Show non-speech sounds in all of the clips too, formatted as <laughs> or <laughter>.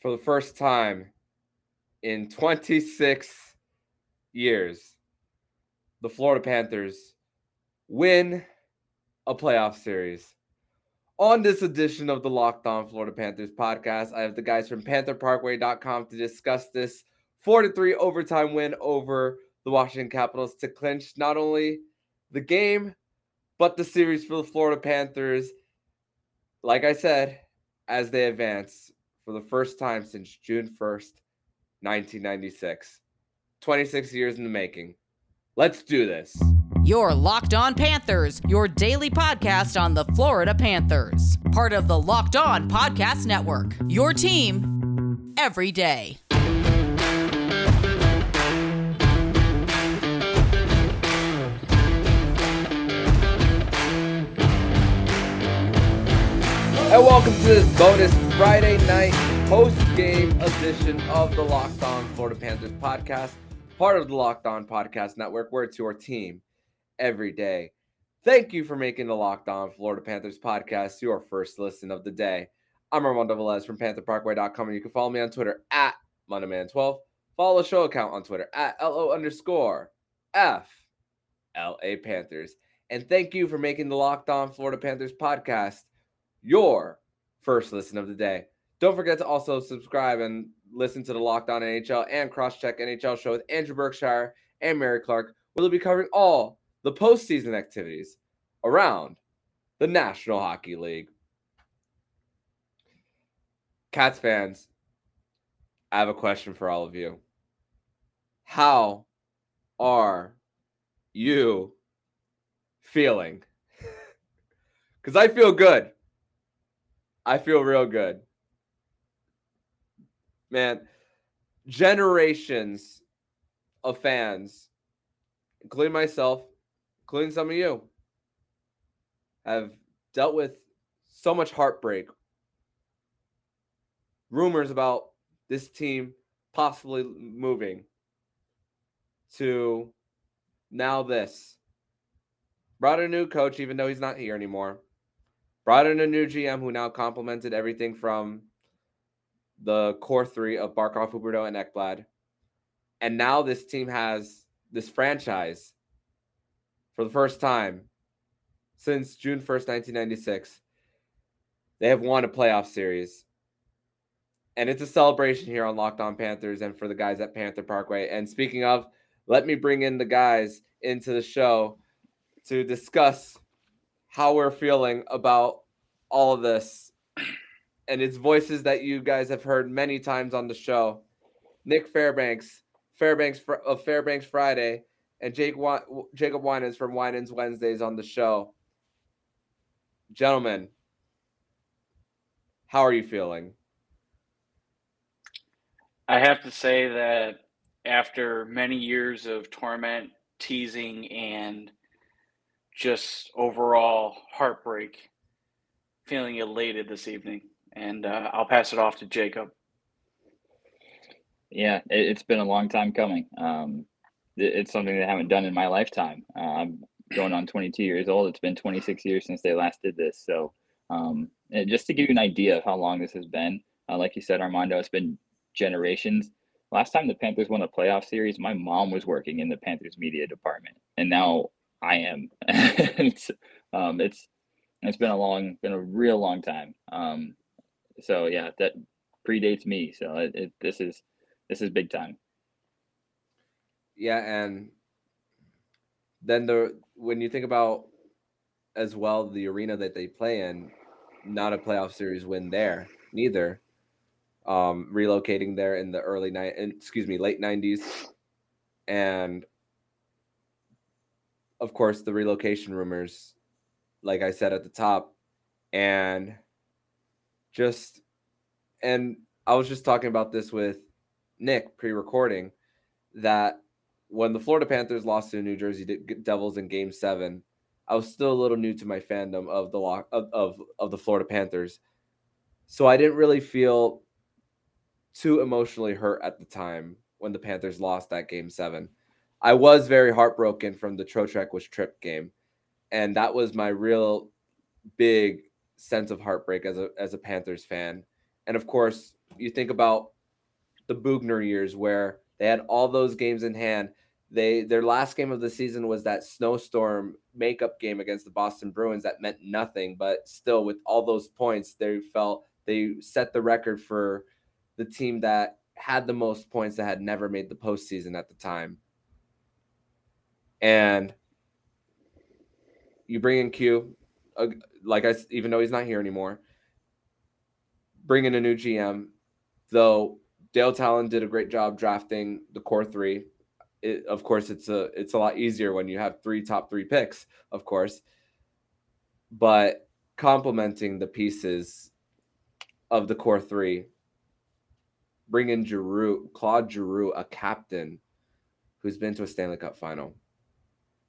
for the first time in 26 years, the Florida Panthers win a playoff series. On this edition of the Locked On Florida Panthers podcast, I have the guys from PantherParkway.com to discuss this 4 to 3 overtime win over the Washington Capitals to clinch not only the game, but the series for the Florida Panthers. Like I said, as they advance for the first time since June 1st, 1996. 26 years in the making. Let's do this. Your Locked On Panthers, your daily podcast on the Florida Panthers. Part of the Locked On Podcast Network. Your team every day. And welcome to this bonus Friday night post game edition of the Locked On Florida Panthers podcast, part of the Locked On Podcast Network, where it's your team every day. Thank you for making the Locked On Florida Panthers podcast your first listen of the day. I'm Armando Velez from PantherParkway.com, and you can follow me on Twitter at MoneyMan12. Follow the show account on Twitter at LO underscore F LA Panthers. And thank you for making the Locked On Florida Panthers podcast your first listen of the day. Don't forget to also subscribe and listen to the Locked On NHL and Crosscheck NHL show with Andrew Berkshire and Mary Clark, where they'll be covering all the postseason activities around the National Hockey League. Cats fans, I have a question for all of you. How are you feeling? <laughs> Because I feel good. I feel real good. Man, generations of fans, including myself, including some of you, have dealt with so much heartbreak. Rumors about this team possibly moving to now this. Brought a new coach, even though he's not here anymore. Brought in a new GM who now complemented everything from the core three of Barkov, Huberdeau, and Ekblad. And now this team has this franchise for the first time since June 1st, 1996. They have won a playoff series. And it's a celebration here on Locked On Panthers and for the guys at Panther Parkway. And speaking of, let me bring in the guys into the show to discuss how we're feeling about all of this. And it's voices that you guys have heard many times on the show. Nick Fairbanks, Fairbanks of Fairbanks Friday, and Jake Jacob Winans from Winans Wednesdays on the show. Gentlemen, how are you feeling? I have to say that after many years of torment, teasing, and just overall heartbreak, feeling elated this evening. And uh, I'll pass it off to Jacob. Yeah, it, has been a long time coming. Um, it, it's something that I haven't done in my lifetime. Uh, I'm going on 22 years old. It's been 26 years since they last did this. So, um, just to give you an idea of how long this has been, uh, like you said, Armando, it's been generations. Last time the Panthers won a playoff series, my mom was working in the Panthers media department, and now I am. <laughs> it's, um, it's it's been a long, been a real long time. Um, so yeah, that predates me. So it, it, this is this is big time. Yeah, and then the when you think about as well the arena that they play in, not a playoff series win there neither. Um, relocating there in the early night, excuse me, late nineties, and of course, the relocation rumors, like I said at the top, and just, and I was just talking about this with Nick pre recording that when the Florida Panthers lost to the New Jersey Devils in game seven, I was still a little new to my fandom of the lock of, of, of the Florida Panthers. So I didn't really feel too emotionally hurt at the time when the Panthers lost that game seven. I was very heartbroken from the Trocheck was trip game. And that was my real big sense of heartbreak as a as a Panthers fan And of course, you think about the Boughner years where they had all those games in hand. They their last game of the season was that snowstorm makeup game against the Boston Bruins that meant nothing, but still with all those points, they felt they set the record for the team that had the most points that had never made the postseason at the time. And you bring in Q, uh, like I even though he's not here anymore, bring in a new GM. Though Dale Tallon did a great job drafting the core three. It, of course, it's a it's a lot easier when you have three top three picks, of course. But complementing the pieces of the core three, bring in Giroux, Claude Giroux, a captain who's been to a Stanley Cup final.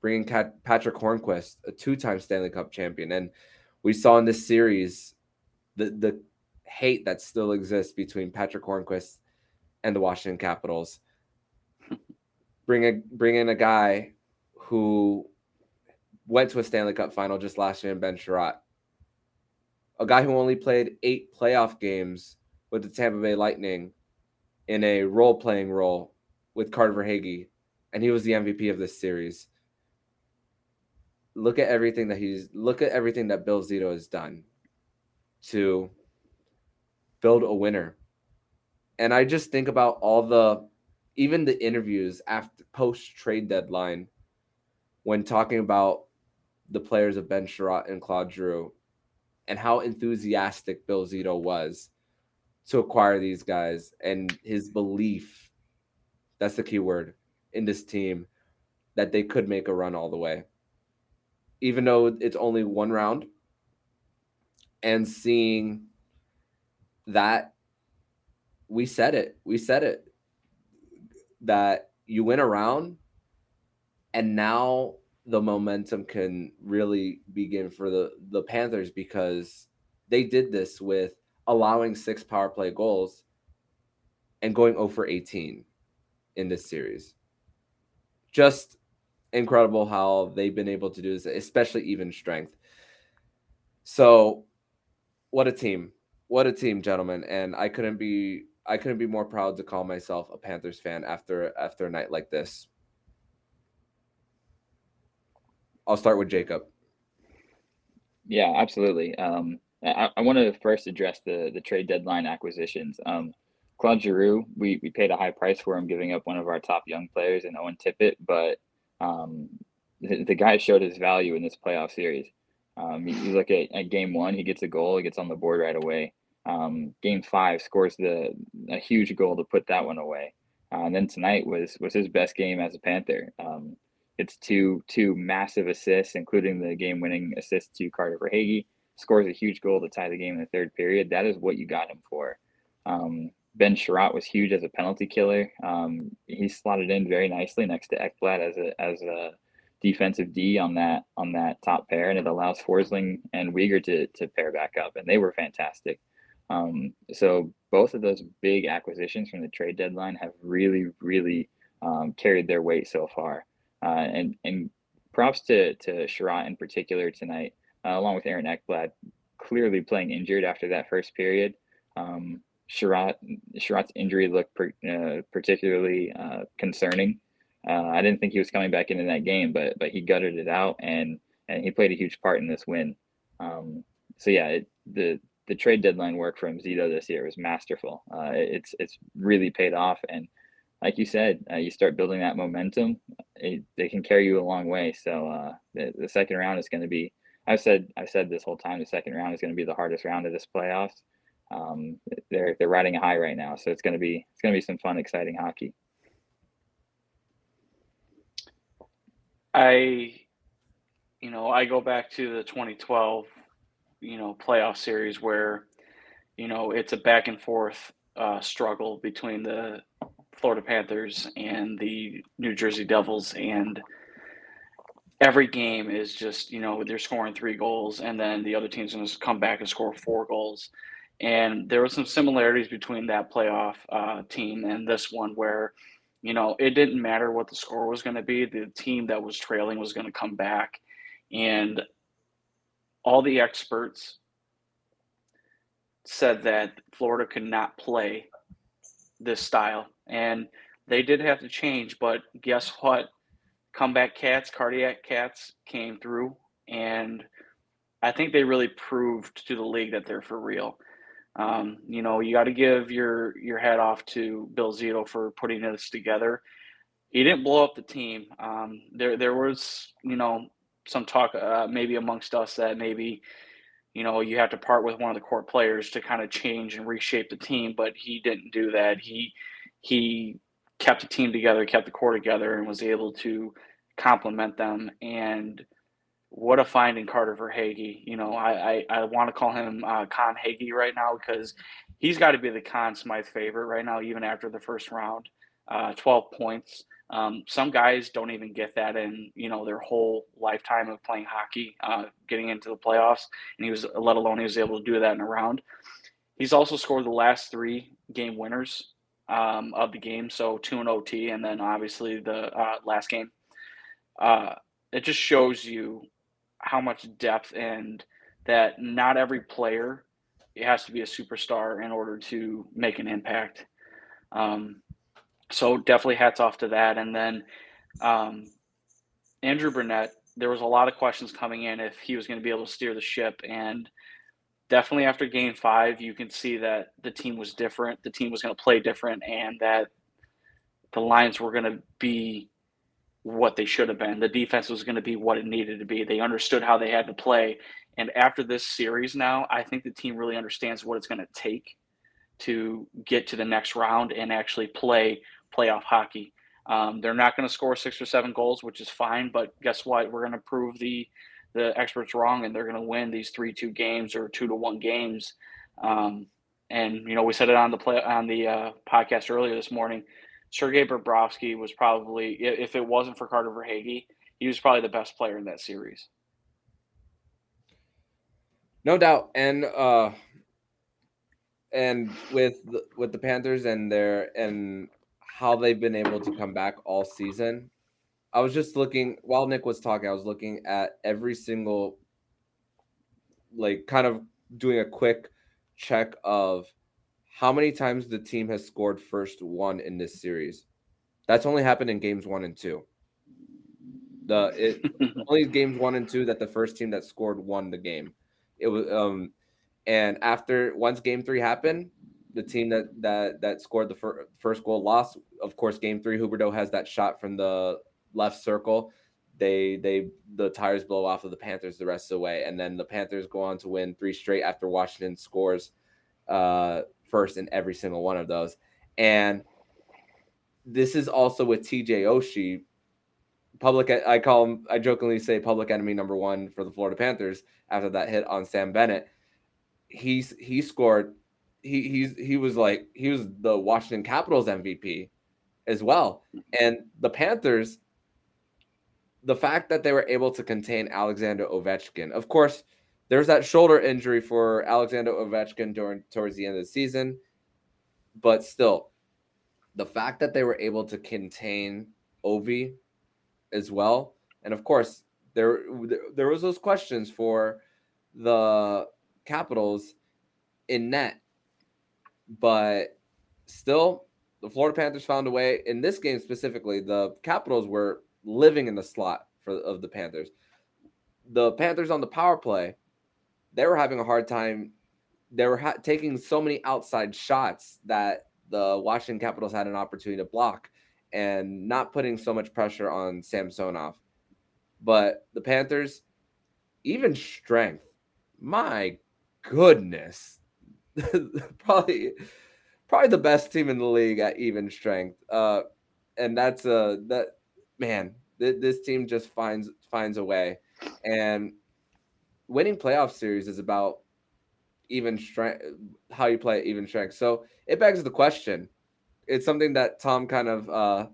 Bringing Patrick Hornqvist, a two-time Stanley Cup champion, and we saw in this series the the hate that still exists between Patrick Hornqvist and the Washington Capitals. <laughs> bring a bring in a guy who went to a Stanley Cup final just last year in Ben Chiarot. A guy who only played eight playoff games with the Tampa Bay Lightning in a role playing role with Carter Verhaeghe, and he was the MVP of this series. Look at everything that he's look at everything that Bill Zito has done to build a winner and I just think about all the even the interviews after post trade deadline when talking about the players of Ben Chiarot and Claude Giroux and how enthusiastic Bill Zito was to acquire these guys and his belief that's the key word in this team that they could make a run all the way. Even though it's only one round and seeing that we said it. We said it that you went around and now the momentum can really begin for the the Panthers because they did this with allowing six power play goals and going oh over 18 in this series. Just incredible how they've been able to do this, especially even strength. So, what a team. What a team, gentlemen. And I couldn't be I couldn't be more proud to call myself a Panthers fan after after a night like this. I'll start with Jacob. Yeah, absolutely. Um, I, I want to first address the the trade deadline acquisitions. Um, Claude Giroux, we, we paid a high price for him, giving up one of our top young players in Owen Tippett, but um, the, the guy showed his value in this playoff series. Um, you, you, look at, at game one, he gets a goal, he gets on the board right away. Um, game five scores the a huge goal to put that one away. Uh, and then tonight was was his best game as a Panther. Um, it's two two massive assists, including the game winning assist to Carter Verhaeghe. Scores a huge goal to tie the game in the third period. That is what you got him for. Um, ben Chiarot was huge as a penalty killer. Um, he slotted in very nicely next to Ekblad as a as a defensive D on that on that top pair, and it allows Forsling and Weegar to to pair back up, and they were fantastic. Um, so both of those big acquisitions from the trade deadline have really, really um, carried their weight so far. Uh, and and props to to Chiarot in particular tonight, uh, along with Aaron Ekblad, clearly playing injured after that first period. Um, Chiarot Chiarot's injury looked per, uh, particularly uh, concerning. Uh, I didn't think he was coming back into that game, but but he gutted it out and and he played a huge part in this win. Um, so yeah, it, the the trade deadline work from Zito this year was masterful. Uh, it's it's really paid off, and like you said, uh, you start building that momentum. It, they can carry you a long way. So uh, the, the second round is going to be. I've said I've said this whole time. The second round is going to be the hardest round of this playoffs. Um, they're they're riding high right now, so it's to be it's to be some fun, exciting hockey. I, you know, I go back to the 2012 you know playoff series where you know it's a back and forth uh, struggle between the Florida Panthers and the New Jersey Devils, and every game is just you know they're scoring three goals, and then the other team's going to come back and score four goals. And there were some similarities between that playoff uh, team and this one, where you know it didn't matter what the score was going to be; the team that was trailing was going to come back. And all the experts said that Florida could not play this style, and they did have to change. But guess what? Comeback cats, cardiac cats came through, and I think they really proved to the league that they're for real. Um, you know, you got to give your your hat off to Bill Zito for putting this together. He didn't blow up the team. Um, there there was you know some talk uh, maybe amongst us that maybe you know you have to part with one of the core players to kind of change and reshape the team, but he didn't do that. He he kept the team together, kept the core together, and was able to complement them and what a find in Carter Verhaeghe. You know, I I, I want to call him uh, Con Hagee right now because he's got to be the Conn Smythe favorite right now, even after the first round. Uh, 12 points. Um, some guys don't even get that in you know their whole lifetime of playing hockey, uh, getting into the playoffs, and he was let alone he was able to do that in a round. He's also scored the last three game winners um, of the game, so two and OT, and then obviously the uh, last game. Uh, it just shows you how much depth and that not every player has to be a superstar in order to make an impact. Um, so definitely hats off to that. And then um, Andrew Brunette, there was a lot of questions coming in if he was going to be able to steer the ship. And definitely after game five, you can see that the team was different. The team was going to play different and that the Lions were going to be what they should have been. The defense was going to be what it needed to be. They understood how they had to play. And after this series now, I think the team really understands what it's going to take to get to the next round and actually play playoff hockey. Um, they're not going to score six or seven goals, which is fine. But guess what? We're going to prove the the experts wrong, and they're going to win these three two games or two to one games. Um, and you know, we said it on the play on the uh, podcast earlier this morning. Sergei Bobrovsky was probably, if it wasn't for Carter Verhaeghe, he was probably the best player in that series. No doubt, and uh, and with with the Panthers and their and how they've been able to come back all season. I was just looking while Nick was talking. I was looking at every single, like, kind of doing a quick check of how many times the team has scored first one in this series. That's only happened in games one and two. The it <laughs> only games one and two that the first team that scored won the game. It was um and after once game three happened, the team that that that scored the fir- first goal lost. Of course, game three, Huberdeau has that shot from the left circle. They they the tires blow off of the Panthers the rest of the way, and then the Panthers go on to win three straight after Washington scores uh, first in every single one of those. And this is also with TJ Oshie, public. I call him. I jokingly say public enemy number one for the Florida Panthers after that hit on Sam Bennett. He's he scored. He he's he was like he was the Washington Capitals MVP as well, and the Panthers. The fact that they were able to contain Alexander Ovechkin, of course, there's that shoulder injury for Alexander Ovechkin during towards the end of the season, but still, the fact that they were able to contain Ovi as well, and of course there there was those questions for the Capitals in net, but still the Florida Panthers found a way in this game specifically. The Capitals were living in the slot for of the Panthers. The Panthers on the power play, they were having a hard time. They were ha- taking so many outside shots that the Washington Capitals had an opportunity to block and not putting so much pressure on Samsonov. But the Panthers, even strength, my goodness, <laughs> probably probably the best team in the league at even strength. Uh, and that's a that man, th- this team just finds finds a way. And winning playoff series is about even strength, how you play even strength. So it begs the question. It's something that Tom kind of uh,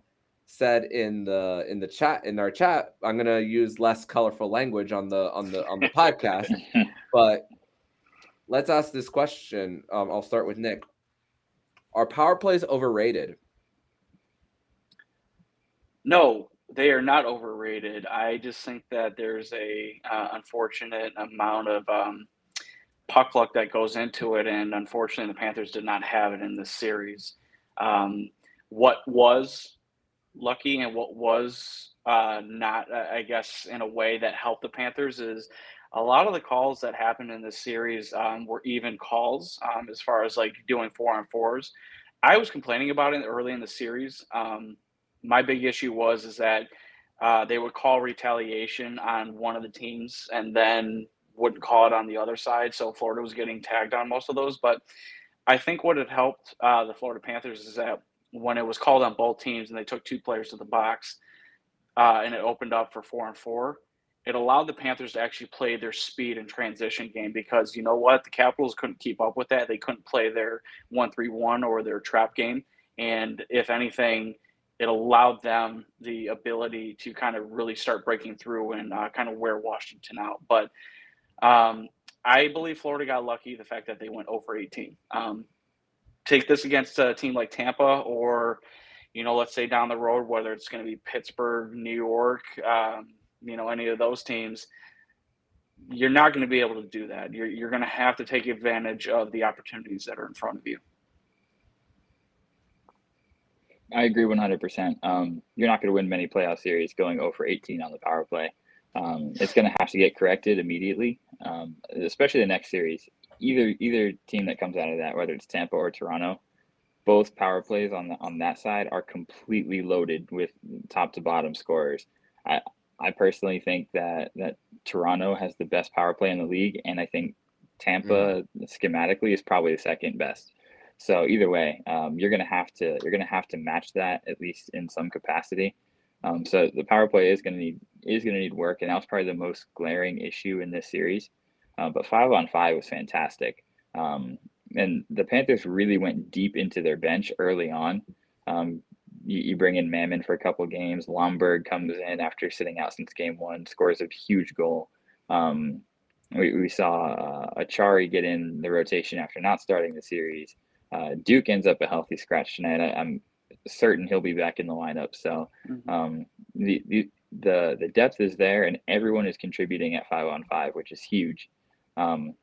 said in the in the chat in our chat. I'm gonna use less colorful language on the on the on the podcast, <laughs> but let's ask this question. Um, I'll start with Nick. Are power plays overrated? No, they are not overrated. I just think that there's a uh, unfortunate amount of um, puck luck that goes into it, and unfortunately, the Panthers did not have it in this series. Um, what was lucky and what was uh, not, I guess, in a way that helped the Panthers is a lot of the calls that happened in this series um, were even calls um, as far as like doing four on fours. I was complaining about it early in the series. Um, my big issue was is that uh, they would call retaliation on one of the teams and then wouldn't call it on the other side. So Florida was getting tagged on most of those. But I think what had helped uh, the Florida Panthers is that when it was called on both teams and they took two players to the box uh, and it opened up for four and four, it allowed the Panthers to actually play their speed and transition game because you know what? The Capitals couldn't keep up with that. They couldn't play their 1 3 1 or their trap game. And if anything, it allowed them the ability to kind of really start breaking through and uh, kind of wear Washington out. But um, I believe Florida got lucky the fact that they went over 18. Um, take this against a team like Tampa or, you know, let's say down the road, whether it's going to be Pittsburgh, New York, um, you know, any of those teams, you're not going to be able to do that. You're, you're going to have to take advantage of the opportunities that are in front of you. I agree 100%. Um, you're not going to win many playoff series going 0 for 18 on the power play. Um, it's going to have to get corrected immediately, um, especially the next series. Either either team that comes out of that, whether it's Tampa or Toronto, both power plays on the, on that side are completely loaded with top to bottom scorers. I I personally think that that Toronto has the best power play in the league, and I think Tampa mm. schematically is probably the second best. So either way, um, you're gonna have to you're gonna have to match that at least in some capacity. Um, so the power play is gonna need is gonna need work, and that was probably the most glaring issue in this series. Uh, but five on five was fantastic, um, and the Panthers really went deep into their bench early on. Um, you, you, bring in Mamin for a couple games. Lomberg comes in after sitting out since game one, scores a huge goal. Um, we, we saw uh, Acciari get in the rotation after not starting the series. Uh, Duke ends up a healthy scratch tonight. I, am certain he'll be back in the lineup. So mm-hmm. um, the, the the the depth is there, and everyone is contributing at five on five, which is huge. Um,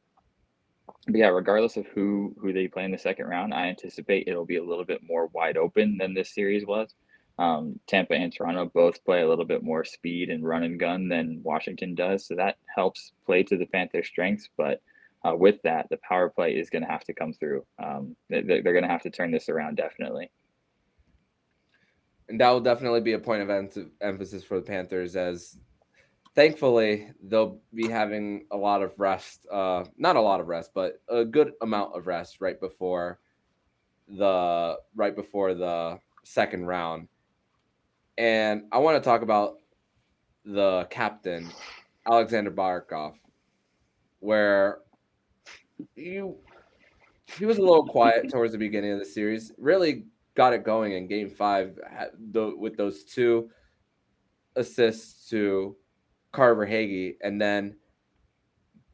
but yeah, regardless of who who they play in the second round, I anticipate it'll be a little bit more wide open than this series was. Um, Tampa and Toronto both play a little bit more speed and run and gun than Washington does, so that helps play to the Panthers' strengths. But uh, with that, the power play is going to have to come through. Um, they, they're going to have to turn this around definitely. And that will definitely be a point of emphasis for the Panthers as thankfully they'll be having a lot of rest uh not a lot of rest but a good amount of rest right before the right before the second round and i want to talk about the captain alexander barkov where you he was a little quiet towards the beginning of the series. Really got it going in Game Five with those two assists to Carter Verhaeghe, and then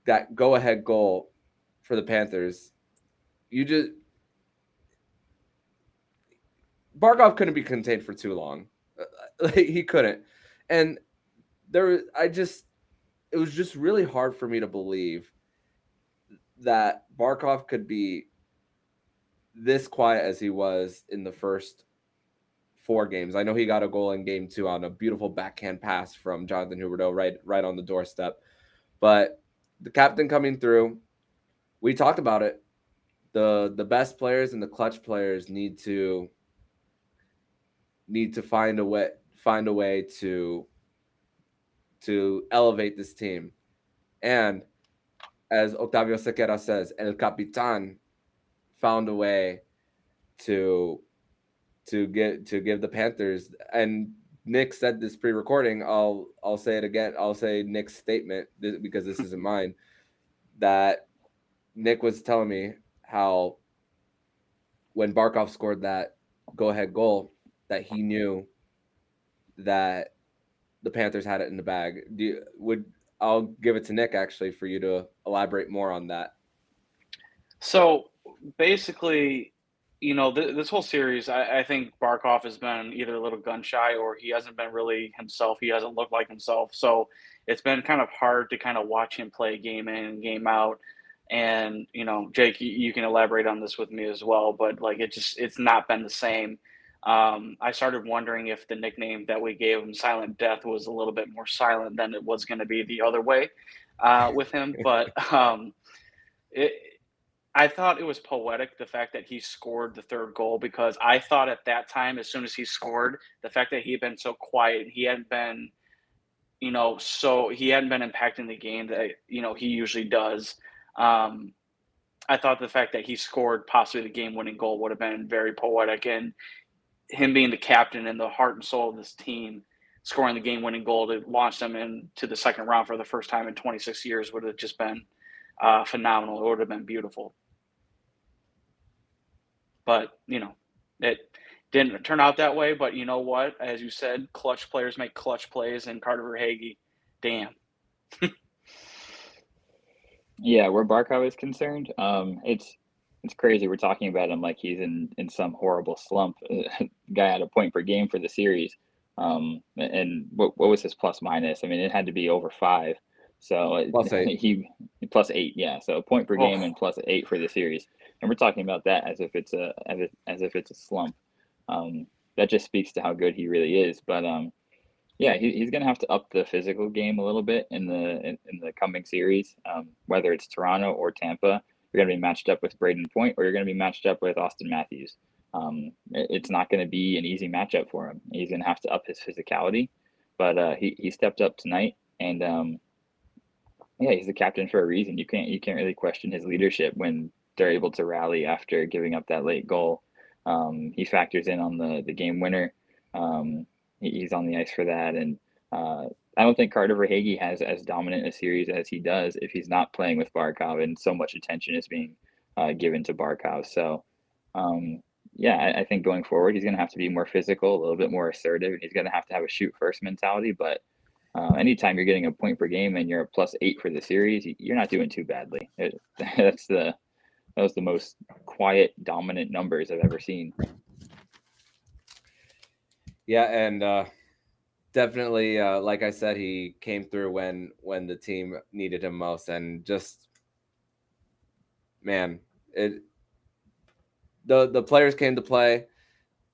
that go-ahead goal for the Panthers. You just Barkov couldn't be contained for too long. <laughs> he couldn't, and there, I just, it was just really hard for me to believe that Barkov could be this quiet as he was in the first four games. I know he got a goal in game two on a beautiful backhand pass from Jonathan Huberdeau right right on the doorstep. But the captain coming through, we talked about it. The the best players and the clutch players need to need to find a way find a way to to elevate this team. And as Octavio Sequeira says, El Capitan found a way to to get to give the Panthers and Nick said this pre-recording. I'll I'll say it again. I'll say Nick's statement because this isn't mine. That Nick was telling me how when Barkov scored that go-ahead goal, that he knew that the Panthers had it in the bag. Do you, would I'll give it to Nick actually for you to elaborate more on that. So basically, you know, th- this whole series, I-, I think Barkov has been either a little gun shy or he hasn't been really himself. He hasn't looked like himself. So it's been kind of hard to kind of watch him play game in game out. and you know, Jake, you, you can elaborate on this with me as well. But like, it just it's not been the same. Um, I started wondering if the nickname that we gave him, Silent Death, was a little bit more silent than it was going to be the other way uh, with him. <laughs> But um, it, I thought it was poetic the fact that he scored the third goal because I thought at that time, as soon as he scored, the fact that he had been so quiet, he hadn't been, you know, so he hadn't been impacting the game that you know he usually does. Um, I thought the fact that he scored possibly the game-winning goal would have been very poetic, and him being the captain and the heart and soul of this team, scoring the game-winning goal to launch them into the second round for the first time in 26 years would have just been uh, phenomenal. It would have been beautiful. But, you know, it didn't turn out that way. But you know what? As you said, clutch players make clutch plays, and Carter Verhaeghe, damn. <laughs> yeah, where Barkov is concerned, um, it's it's crazy. We're talking about him like he's in in some horrible slump. <laughs> Guy had a point per game for the series. Um, and what what was his plus minus? I mean, it had to be over five. So plus eight. <laughs> he plus eight, yeah. So a point per oh. game and plus eight for the series, and we're talking about that as if it's a as if, as if it's a slump. Um, that just speaks to how good he really is. But um, yeah, he, he's going to have to up the physical game a little bit in the in, in the coming series, um, whether it's Toronto or Tampa. You're going to be matched up with Brayden Point, or you're going to be matched up with Auston Matthews. Um, it, it's not going to be an easy matchup for him. He's going to have to up his physicality, but uh, he he stepped up tonight, and um, yeah, he's the captain for a reason. You can't you can't really question his leadership when they're able to rally after giving up that late goal. Um, he factors in on the the game winner. Um, he's on the ice for that, and uh, I don't think Carter Verhaeghe has as dominant a series as he does if he's not playing with Barkov, and so much attention is being uh, given to Barkov. So, um, yeah, I, I, think going forward, he's going to have to be more physical, a little bit more assertive, and he's going to have to have a shoot first mentality. But uh, anytime you're getting a point per game and you're a plus eight for the series, you're not doing too badly. <laughs> It, <laughs> that's the that was the most quiet, dominant numbers I've ever seen. Yeah, and uh, definitely, uh, like I said, he came through when when the team needed him most, and just man, it the the players came to play,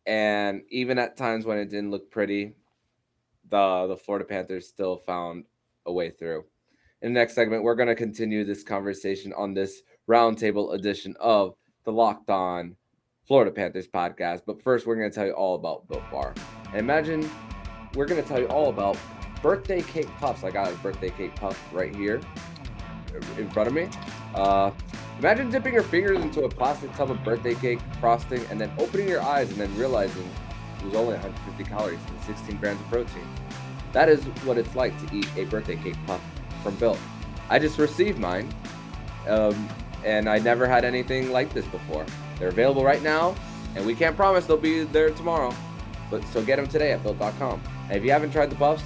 and even at times when it didn't look pretty, the the Florida Panthers still found a way through. In the next segment, we're going to continue this conversation on this roundtable edition of the Locked On Florida Panthers podcast. But first, we're going to tell you all about Built Bar. And imagine we're going to tell you all about birthday cake puffs. I got a birthday cake puff right here in front of me. Uh, imagine dipping your fingers into a plastic tub of birthday cake frosting and then opening your eyes and then realizing it was only 150 calories and 16 grams of protein. That is what it's like to eat a birthday cake puff from Built. I just received mine, um, and I never had anything like this before. They're available right now, and we can't promise they'll be there tomorrow. But so get them today at built.com. And if you haven't tried the puffs,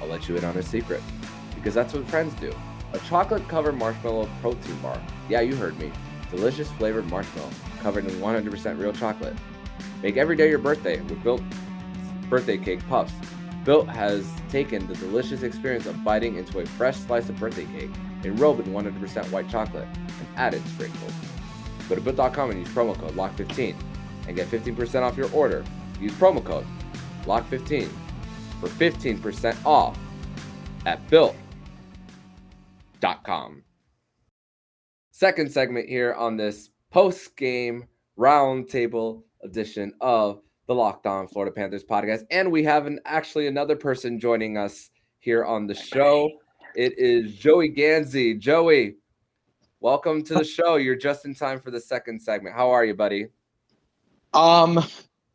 I'll let you in on a secret, because that's what friends do. A chocolate covered marshmallow protein bar. Yeah, you heard me. Delicious flavored marshmallow covered in 100% real chocolate. Make every day your birthday with Built birthday cake puffs. Built has taken the delicious experience of biting into a fresh slice of birthday cake enrobed in 100% white chocolate and added sprinkles. Go to built.com and use promo code LOCK15 and get 15% off your order. Use promo code LOCK15 for 15% off at built.com. Second segment here on this post game roundtable edition of the Locked On Florida Panthers podcast. And we have an actually another person joining us here on the show. It is Joey Gansey. Joey, welcome to the show. You're just in time for the second segment. How are you, buddy? Um,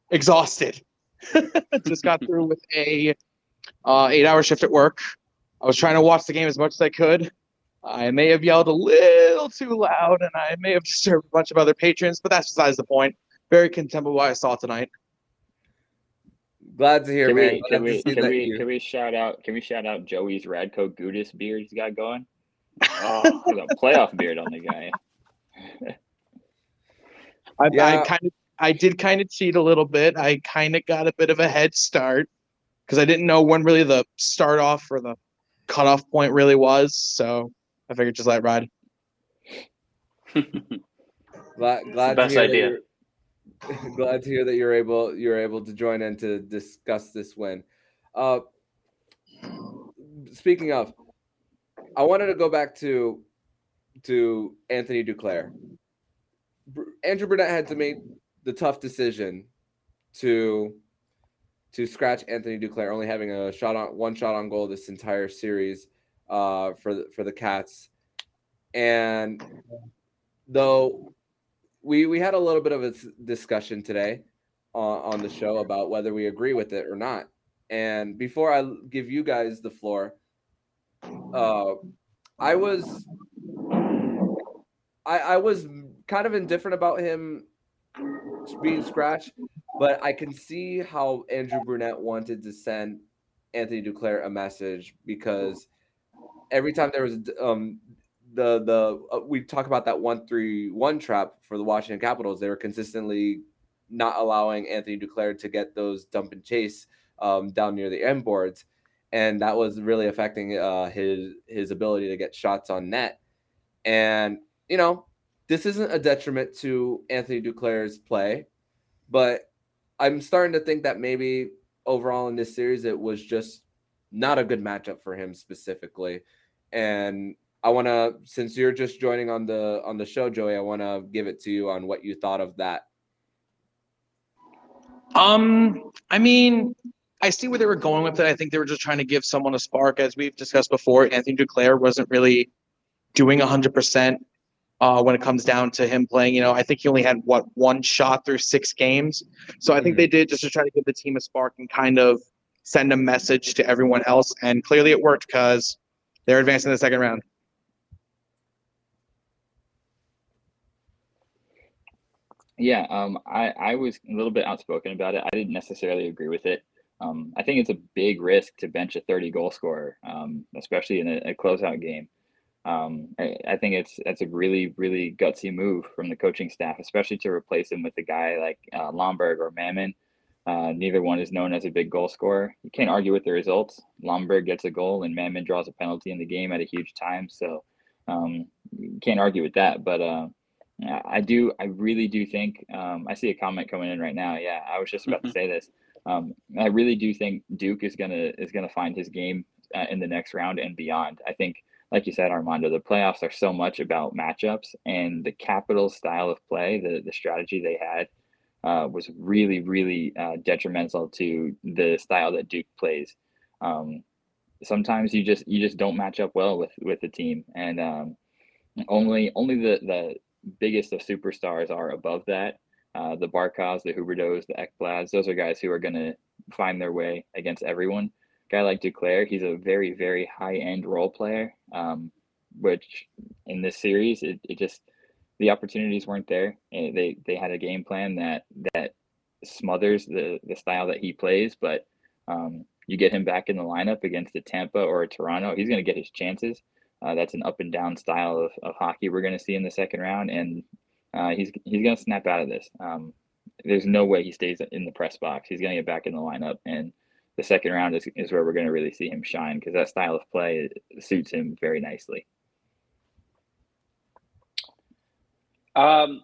exhausted. <laughs> just got through with a uh, eight hour shift at work. I was trying to watch the game as much as I could. I may have yelled a little too loud and I may have disturbed a bunch of other patrons, but that's besides the point very content with what I saw tonight. Glad to hear, can man. We, can, we, can, we, can we shout out can we shout out Joey's Radko Gudas beard he's got going? <laughs> Oh, a playoff beard on the guy. I, yeah. I kind of I did kind of cheat a little bit. I kind of got a bit of a head start because I didn't know when really the start off or the cutoff point really was. So I figured just let it ride. <laughs> glad glad best to hear idea. That you're, <laughs> glad to hear that you're able you're able to join in to discuss this win. Uh, speaking of, I wanted to go back to to Anthony Duclair. Andrew Brunette had to make the tough decision to to scratch Anthony Duclair, only having a shot on one shot on goal this entire series uh, for the, for the Cats. And though we we had a little bit of a discussion today on, on the show about whether we agree with it or not. And before I give you guys the floor, uh, I was I, I was kind of indifferent about him being scratched, but I can see how Andrew Brunette wanted to send Anthony Duclair a message because every time there was um the the uh, we talk about that one three one trap for the Washington Capitals, they were consistently not allowing Anthony Duclair to get those dump and chase um, down near the end boards, and that was really affecting uh, his his ability to get shots on net. And you know, this isn't a detriment to Anthony Duclair's play, but I'm starting to think that maybe overall in this series it was just not a good matchup for him specifically. And I want to since you're just joining on the on the show Joey, I want to give it to you on what you thought of that. Um, I mean, I see where they were going with it. I think they were just trying to give someone a spark, as we've discussed before. Anthony Duclair wasn't really doing hundred percent uh, when it comes down to him playing. You know, I think he only had what one shot through six games. So I think they did just to try to give the team a spark and kind of send a message to everyone else. And clearly it worked because they're advancing the second round. Yeah, um, I, I was a little bit outspoken about it. I didn't necessarily agree with it. Um, I think it's a big risk to bench a 30 goal scorer, um, especially in a, a closeout game. Um, I, I think it's that's a really, really gutsy move from the coaching staff, especially to replace him with a guy like uh, Lomberg or Mamin. Uh, neither one is known as a big goal scorer. You can't argue with the results. Lomberg gets a goal and Mamin draws a penalty in the game at a huge time. So um, you can't argue with that. But uh, I do. I really do think. Um, I see a comment coming in right now. Yeah, I was just about to say this. Um, I really do think Duke is gonna is gonna find his game uh, in the next round and beyond. I think, like you said, Armando, the playoffs are so much about matchups, and the Capitals' style of play, the the strategy they had, uh, was really really uh, detrimental to the style that Duke plays. Um, sometimes you just you just don't match up well with with the team, and um, only only the the biggest of superstars are above that. Uh, the Barkovs, the Huberdeaus, the Ekblads, those are guys who are going to find their way against everyone. Guy like Duclair, he's a very, very high end role player, um, which in this series, it, it just, the opportunities weren't there. And they, they had a game plan that, that smothers the, the style that he plays, but um, you get him back in the lineup against a Tampa or a Toronto, he's going to get his chances. Uh, that's an up and down style of, of hockey we're going to see in the second round, and uh, he's he's going to snap out of this. Um, there's no way he stays in the press box. He's going to get back in the lineup, and the second round is, is where we're going to really see him shine because that style of play suits him very nicely. Um,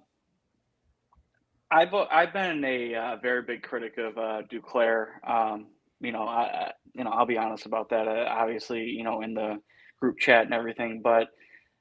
I've I've been a uh, very big critic of uh, Duclair. Um, you know, I, you know I'll be honest about that. Uh, obviously, you know, in the group chat and everything, but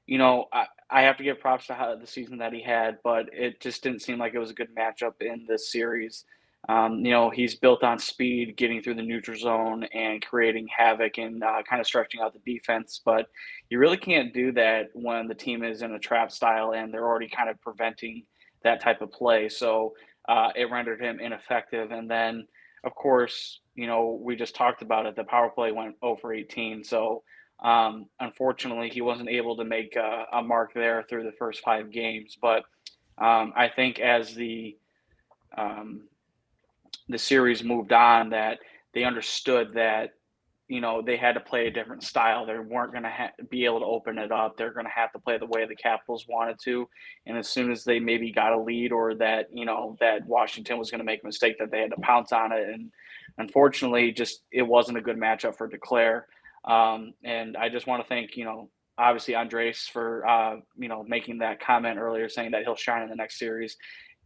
you know, I, I have to give props to how the season that he had, but it just didn't seem like it was a good matchup in this series. Um, you know, he's built on speed, getting through the neutral zone and creating havoc and uh, kind of stretching out the defense. But you really can't do that when the team is in a trap style and they're already kind of preventing that type of play. So uh, it rendered him ineffective. And then, of course, you know, we just talked about it. The power play went over 18. So um, unfortunately, he wasn't able to make a, a, mark there through the first five games. But um, I think as the um, the series moved on, that they understood that you know they had to play a different style. They weren't going to ha- be able to open it up. They're going to have to play the way the Capitals wanted to. And as soon as they maybe got a lead, or that you know that Washington was going to make a mistake, that they had to pounce on it. And unfortunately, just it wasn't a good matchup for Duclair. Um, and I just want to thank, you know, obviously Andres for uh, you know making that comment earlier, saying that he'll shine in the next series.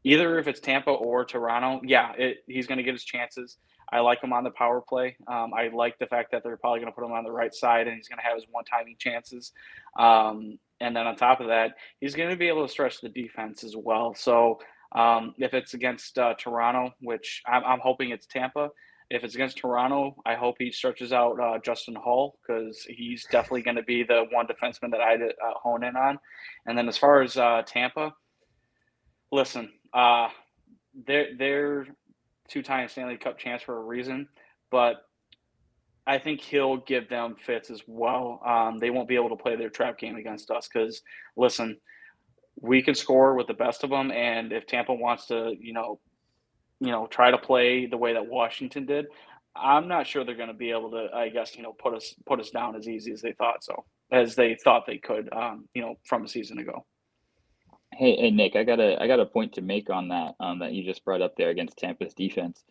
Either if it's Tampa or Toronto, yeah, it, he's going to get his chances. I like him on the power play. Um, I like the fact that they're probably going to put him on the right side, and he's going to have his one-timing chances. Um, and then on top of that, he's going to be able to stretch the defense as well. So um, if it's against uh, Toronto, which I'm, I'm hoping it's Tampa, if it's against Toronto, I hope he stretches out uh, Justin Holl because he's definitely going to be the one defenseman that I uh, hone in on. And then as far as uh, Tampa, listen, uh, they're they're two-time Stanley Cup champs for a reason, but I think he'll give them fits as well. Um, they won't be able to play their trap game against us because listen, we can score with the best of them, and if Tampa wants to, you know, you know, try to play the way that Washington did, I'm not sure they're going to be able to. I guess you know put us put us down as easy as they thought so as they thought they could. Um, you know, from a season ago. Hey, hey, Nick, I got a I got a point to make on that um, that you just brought up there against Tampa's defense.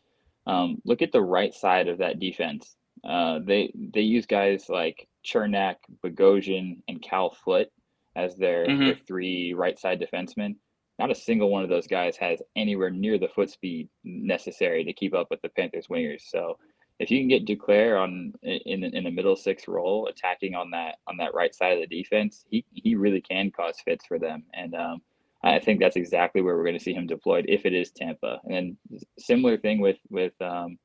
Um, look at the right side of that defense. Uh, they they use guys like Cernak, Bogosian, and Cal Foote as their, mm-hmm. their three right side defensemen not a single one of those guys has anywhere near the foot speed necessary to keep up with the Panthers wingers. So if you can get Duclair on in in the middle six role, attacking on that on that right side of the defense, he he really can cause fits for them. And um, I think that's exactly where we're going to see him deployed if it is Tampa. And then similar thing with with um,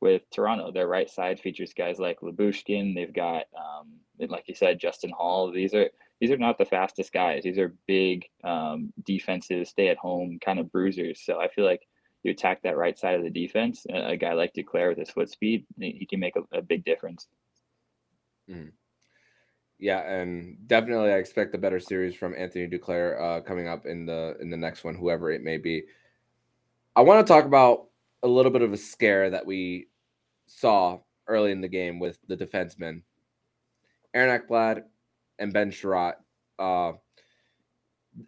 with Toronto, their right side features guys like Lyubushkin. They've got um, like you said, Justin Holl. These are these are not the fastest guys. These are big um, defensive, stay at home kind of bruisers. So I feel like you attack that right side of the defense, a guy like Duclair with his foot speed, he can make a, a big difference. Mm. Yeah, and definitely I expect a better series from Anthony Duclair uh, coming up in the in the next one, whoever it may be. I want to talk about a little bit of a scare that we saw early in the game with the defensemen. Aaron Ekblad and Ben Chiarot. Uh,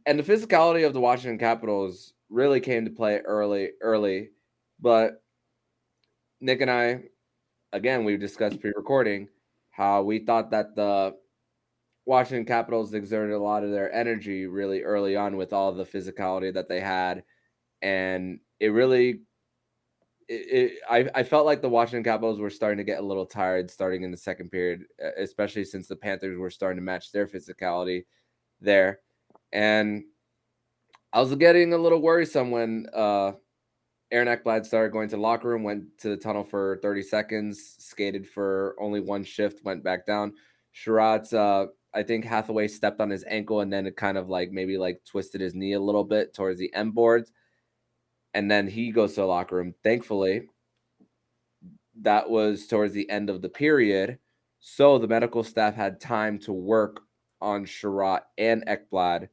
and the physicality of the Washington Capitals really came to play early, early. But Nick and I, again, we discussed pre-recording how we thought that the Washington Capitals exerted a lot of their energy really early on with all the physicality that they had, and it really it, it, I, I felt like the Washington Capitals were starting to get a little tired starting in the second period, especially since the Panthers were starting to match their physicality there. And I was getting a little worrisome when uh, Aaron Ekblad started going to the locker room, went to the tunnel for 30 seconds, skated for only one shift, went back down. Chiarot's, uh, I think Hathaway stepped on his ankle and then it kind of like maybe like twisted his knee a little bit towards the end boards and then he goes to the locker room. Thankfully, that was towards the end of the period. So the medical staff had time to work on Chiarot and Ekblad,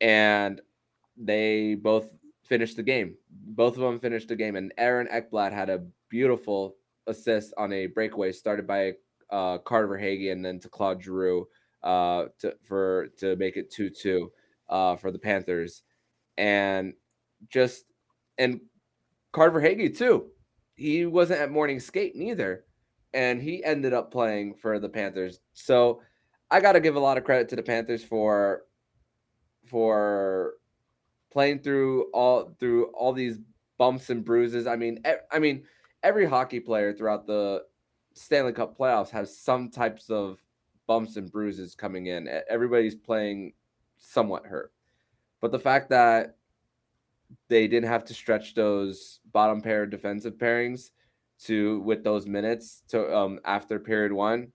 and they both finished the game. Both of them finished the game, and Aaron Ekblad had a beautiful assist on a breakaway started by uh, Carter and then to Claude Giroux uh, to for to make it two two uh, for the Panthers. And just and Carter Verhaeghe too. He wasn't at morning skate neither, and he ended up playing for the Panthers. So I got to give a lot of credit to the Panthers for for playing through all through all these bumps and bruises. I mean, I mean, every hockey player throughout the Stanley Cup playoffs has some types of bumps and bruises coming in. Everybody's playing somewhat hurt. But the fact that they didn't have to stretch those bottom pair defensive pairings to with those minutes to um after period one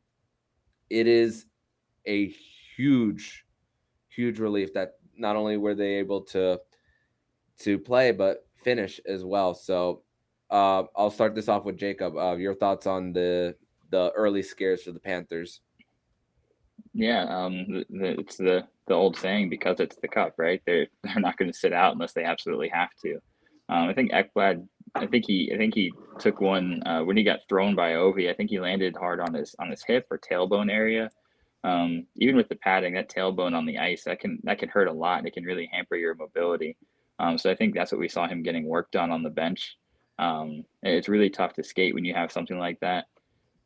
it is a huge huge relief that not only were they able to to play but finish as well so uh i'll start this off with jacob uh, your thoughts on the the early scares for the panthers yeah um it's the the old saying because it's the cup, right? They're <laughs> they're not going to sit out unless they absolutely have to. Um, I think Ekblad, I think he I think he took one uh, when he got thrown by Ovi. I think he landed hard on his on his hip or tailbone area. Um, even with the padding, that tailbone on the ice that can that can hurt a lot. It can really hamper your mobility. Um, so I think that's what we saw him getting worked on on the bench. Um, it's really tough to skate when you have something like that.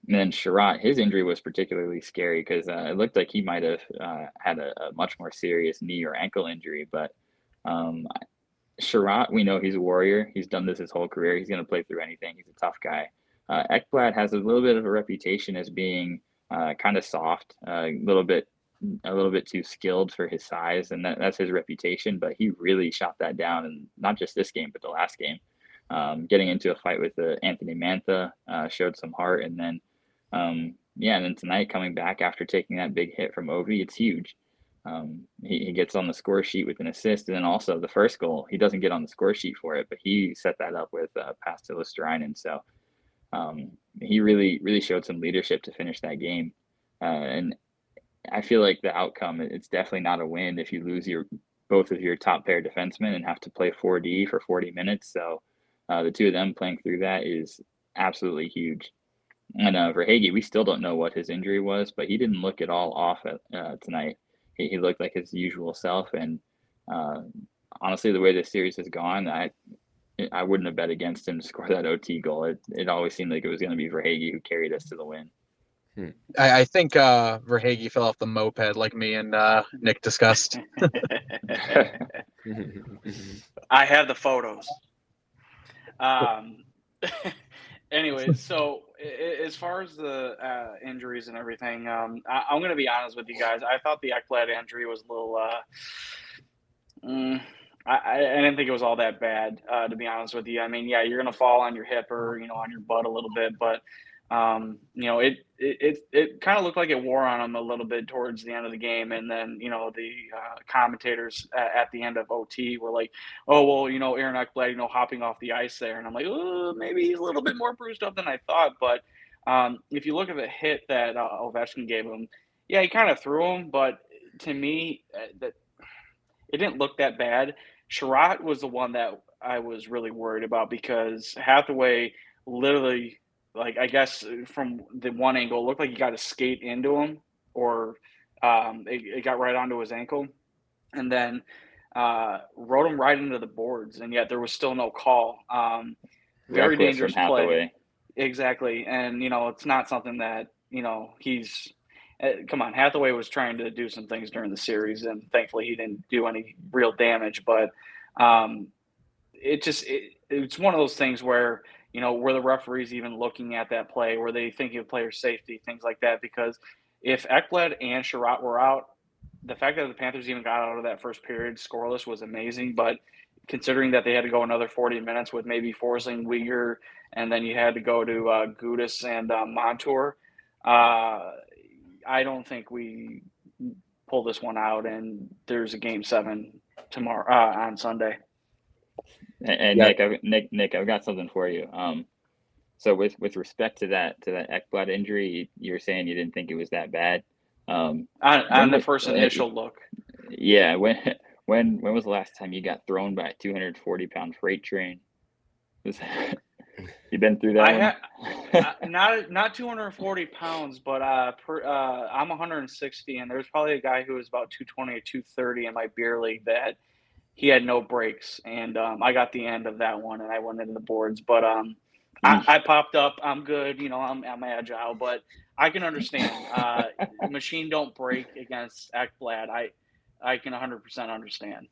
And then Chiarot, his injury was particularly scary because uh, it looked like he might have uh, had a, a, much more serious knee or ankle injury. But um, we know he's a warrior. He's done this his whole career. He's going to play through anything. He's a tough guy. Uh, Ekblad has a little bit of a reputation as being uh, kind of soft, uh, a little bit, a little bit too skilled for his size, and that, that's his reputation. But he really shot that down, and not just this game, but the last game. Um, getting into a fight with uh, Anthony Mantha uh, showed some heart, and then um, yeah, and then tonight coming back after taking that big hit from Ovi, it's huge. Um, he, he, gets on the score sheet with an assist, and then also the first goal, he doesn't get on the score sheet for it, but he set that up with uh, pass to Luostarinen. So um, he really, really showed some leadership to finish that game. Uh, and I feel like the outcome, it's definitely not a win if you lose your both of your top pair defensemen and have to play 4D for 40 minutes. So uh, the two of them playing through that is absolutely huge. And uh, Verhaeghe, we still don't know what his injury was, but he didn't look at all off at, uh, tonight. He, he, looked like his usual self. And uh, honestly, the way this series has gone, I I wouldn't have bet against him to score that OT goal. It, it always seemed like it was going to be Verhaeghe who carried us to the win. Hmm. I, I, think uh, Verhaeghe fell off the moped like me and uh, Nick discussed. <laughs> <laughs> <laughs> I have the photos. Um, <laughs> anyway, <laughs> so as far as the uh, injuries and everything, um, I, am going to be honest with you guys. I thought the Ekblad injury was a little. Uh, mm, I, I didn't think it was all that bad, uh, to be honest with you. I mean, yeah, you're going to fall on your hip or you know on your butt a little bit, but um, you know, it it it, it kind of looked like it wore on him a little bit towards the end of the game, and then you know the uh, commentators at, at, the end of OT were like, "Oh well, you know, Aaron Ekblad, you know, hopping off the ice there," and I'm like, "Oh, maybe he's a little bit more bruised up than I thought." But um, if you look at the hit that uh, Ovechkin gave him, yeah, he kind of threw him, but to me, uh, that it didn't look that bad. Chiarot was the one that I was really worried about because Hathaway literally like I guess uh, from the one angle, it looked like he got a skate into him, or um, it, it, got right onto his ankle, and then uh, rode him right into the boards, and yet there was still no call. Um, very dangerous play. Exactly, and you know it's not something that you know he's. Uh, come on, Hathaway was trying to do some things during the series, and thankfully he didn't do any real damage. But um, it just it, it's one of those things where you know, were the referees even looking at that play? Were they thinking of player safety, things like that? Because if Ekblad and Chiarot were out, the fact that the Panthers even got out of that first period scoreless was amazing. But considering that they had to go another 40 minutes with maybe forcing Weegar, and then you had to go to uh, Gudas and uh, Montour, uh, I don't think we pull this one out. And there's a game seven tomorrow uh, on Sunday. And, yeah. Nick, I've, Nick, Nick, I've got something for you. Um, so with with respect to that to that Ekblad injury, you were saying you didn't think it was that bad. Um, on, on the first initial look. Yeah. When when when was the last time you got thrown by a 240 pound freight train? Was, <laughs> you been through that? I ha- uh, <laughs> not not 240 pounds, but uh, per, uh, I'm 160, and there's probably a guy who was about 220 or 230 in my beer league that he had no breaks, and um, I got the end of that one, and I went into the boards. But um, I, I, popped up. I'm good. You know, I'm, I'm agile, but I can understand. Uh, <laughs> machine don't break against Ekblad. I I can 100 percent understand.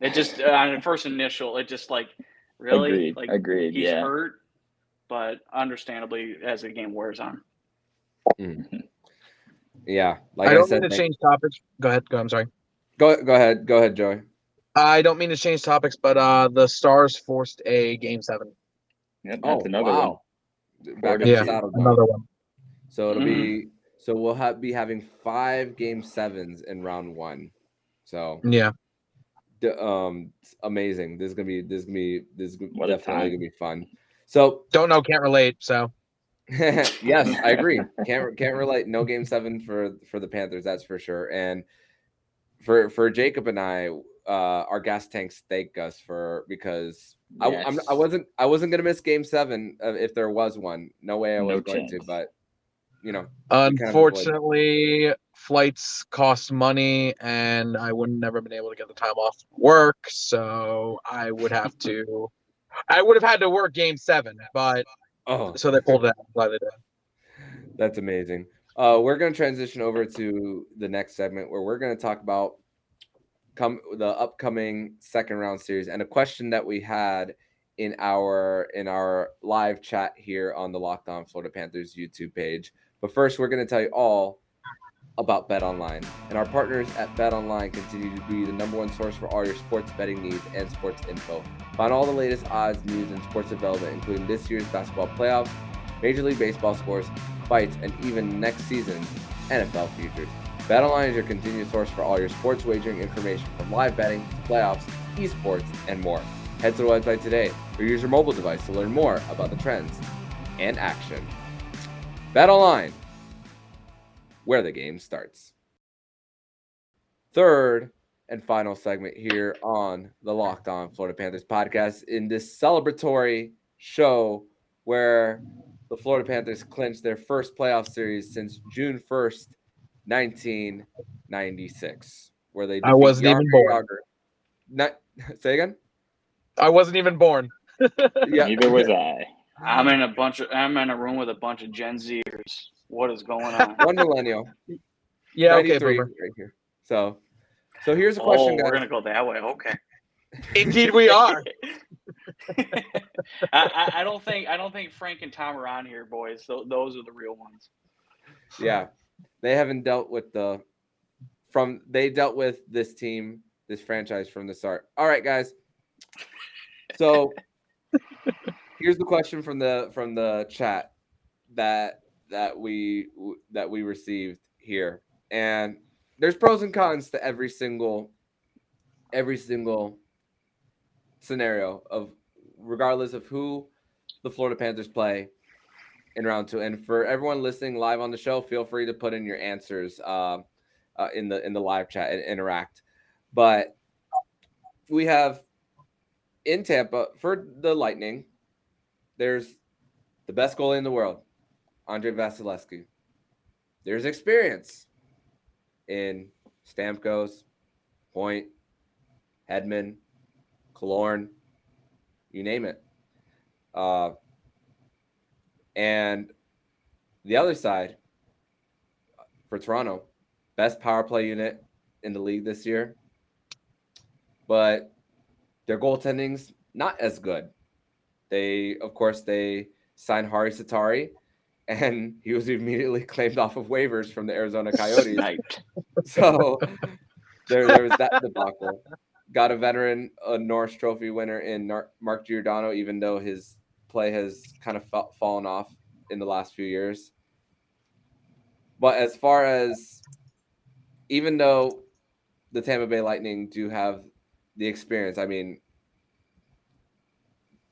It just uh, on the first initial, it just like really agreed. like agreed. He's yeah. hurt, but understandably as the game wears on. Mm-hmm. Yeah, like I don't I said, mean to change topics. Go ahead. Go. I'm sorry. Go go ahead. Go ahead, Joey. I don't mean to change topics, but uh, the Stars forced a game seven. Yep, that's oh, another wow. one. Back yeah, another one. So it'll mm-hmm. be so we'll have be having five game sevens in round one. So yeah, um, amazing. This is gonna be this is gonna be this is what definitely gonna be fun. So <laughs> don't know, can't relate. So <laughs> yes, I agree. Can't can't relate. No game seven for for the Panthers, that's for sure. And for for Jacob and I, uh, our gas tanks thank us for because yes. I, I'm, I wasn't I wasn't gonna miss Game Seven if there was one. No way I was no going to, but you know. Unfortunately, kind of flights cost money, and I would never been able to get the time off work, so I would have to. <laughs> I would have had to work Game Seven, but oh, so they pulled it out. They did. That's amazing. Uh, we're going to transition over to the next segment where we're going to talk about come the upcoming second round series and a question that we had in our in our live chat here on the Locked On Florida Panthers YouTube page. But first, we're going to tell you all about Bet Online. And our partners at Bet Online continue to be the number one source for all your sports betting needs and sports info. Find all the latest odds, news, and sports development, including this year's basketball playoffs, Major League Baseball scores, fights, and even next season's NFL futures. BetOnline is your continued source for all your sports wagering information from live betting to playoffs, esports, and more. Head to the website today or use your mobile device to learn more about the trends and action. BetOnline, where the game starts. Third and final segment here on the Locked On Florida Panthers podcast in this celebratory show where the Florida Panthers clinched their first playoff series since June 1st, 1996, where they I wasn't defeat even born. Jagr. Not, <laughs> say again? I wasn't even born. <laughs> Yeah. Neither was I. I'm in a bunch of I'm in a room with a bunch of Gen Zers. What is going on? One millennial. <laughs> Yeah, okay, boomer. right here. So, so here's a question, oh, guys. we're gonna go that way. Okay. Indeed, we are. I, I, I don't think I don't think Frank and Tom are on here, boys. So those are the real ones. Yeah, they haven't dealt with the from they dealt with this team, this franchise from the start. All right, guys. So here's the question from the from the chat that that we that we received here, and there's pros and cons to every single every single scenario of regardless of who the Florida Panthers play in round two. And for everyone listening live on the show, feel free to put in your answers uh, uh, in the in the live chat and interact. But we have in Tampa for the Lightning. There's the best goalie in the world, Andrei Vasilevskiy. There's experience in Stamkos, Point, Hedman, Killorn, you name it. Uh, and the other side for Toronto, best power play unit in the league this year, but their goaltending's not as good. They, of course, they signed Harri Säteri, <laughs> and he was immediately claimed off of waivers from the Arizona Coyotes. Night. <laughs> so there, there was that debacle. Got a veteran, a Norris Trophy winner in Mark Giordano, even though his play has kind of fa- fallen off in the last few years. But as far as even though the Tampa Bay Lightning do have the experience, I mean,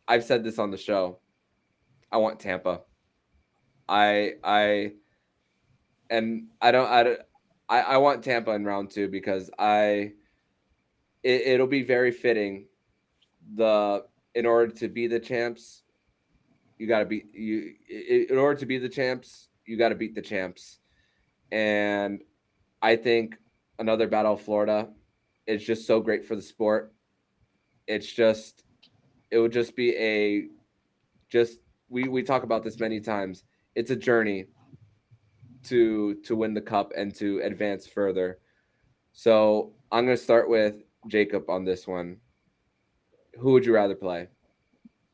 I've said this on the show. I want Tampa. I I and I don't I I, I want Tampa in round two because I it, it'll be very fitting. The in order to be the champs, you got to beat you. In order to be the champs, you got to beat the champs, and I think another battle of Florida is just so great for the sport. It's just it would just be a just we we talk about this many times. It's a journey to to win the cup and to advance further. So I'm to start with Jacob on this one. Who would you rather play?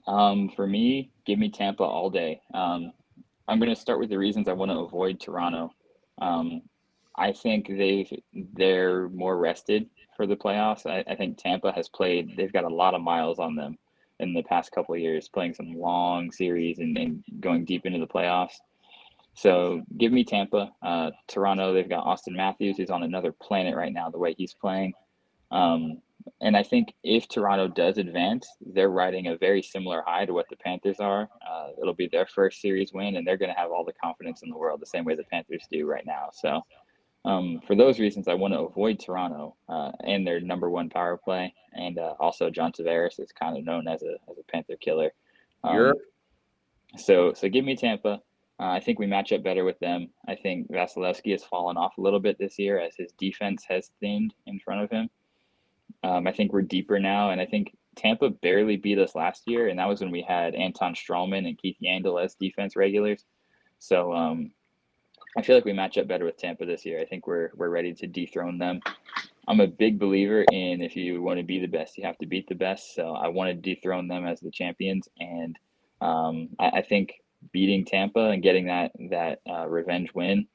Um, for me, give me Tampa all day. Um, I'm going to start with the reasons I want to avoid Toronto. Um, I think they've they're more rested for the playoffs. I, I think Tampa has played. They've got a lot of miles on them in the past couple of years, playing some long series and, and going deep into the playoffs. So give me Tampa. Uh, Toronto, they've got Auston Matthews, who's on another planet right now, the way he's playing. Um, and I think if Toronto does advance, they're riding a very similar high to what the Panthers are. Uh, it'll be their first series win, and they're going to have all the confidence in the world, the same way the Panthers do right now. So, um, for those reasons, I want to avoid Toronto uh, and their number one power play, and uh, also John Tavares is kind of known as a as a Panther killer. Um, You're so so give me Tampa. Uh, I think we match up better with them. I think Vasilevskiy has fallen off a little bit this year as his defense has thinned in front of him. Um, I think we're deeper now, and I think Tampa barely beat us last year, and that was when we had Anton Stralman and Keith Yandle as defense regulars. So um, I feel like we match up better with Tampa this year. I think we're we're ready to dethrone them. I'm a big believer in if you want to be the best, you have to beat the best. So I want to dethrone them as the champions, and um, I, I, think beating Tampa and getting that that uh, revenge win,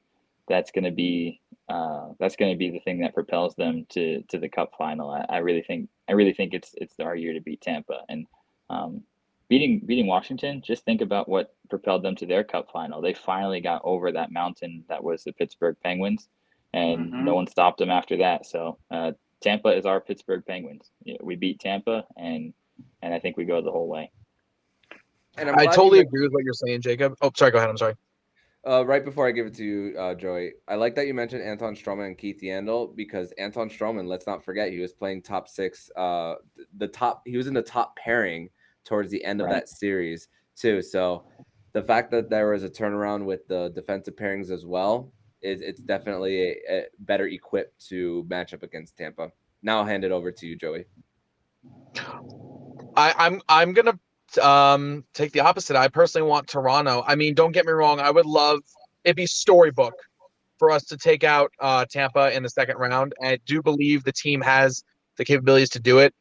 that's going to be uh, that's going to be the thing that propels them to to the Cup final. I, I, really think I really think it's it's our year to beat Tampa and um, beating beating Washington. Just think about what propelled them to their Cup final. They finally got over that mountain that was the Pittsburgh Penguins, and mm-hmm. no one stopped them after that. So uh, Tampa is our Pittsburgh Penguins. we beat Tampa, and and I think we go the whole way. And i totally agree with what you're saying, Jacob. Oh, sorry. Go ahead. I'm sorry. Uh, right before I give it to you, uh, Joey, I like that you mentioned Anton Stralman and Keith Yandle because Anton Stralman, let's not forget, he was playing top six. Uh, the top, he was in the top pairing towards the end of right. that series too. So the fact that there was a turnaround with the defensive pairings as well is it's definitely a, a better equipped to match up against Tampa. Now I'll hand it over to you, Joey. I, I'm I'm gonna um, take the opposite. I personally want Toronto. I mean, don't get me wrong. I would love it'd be storybook for us to take out uh, Tampa in the second round. I do believe the team has the capabilities to do it.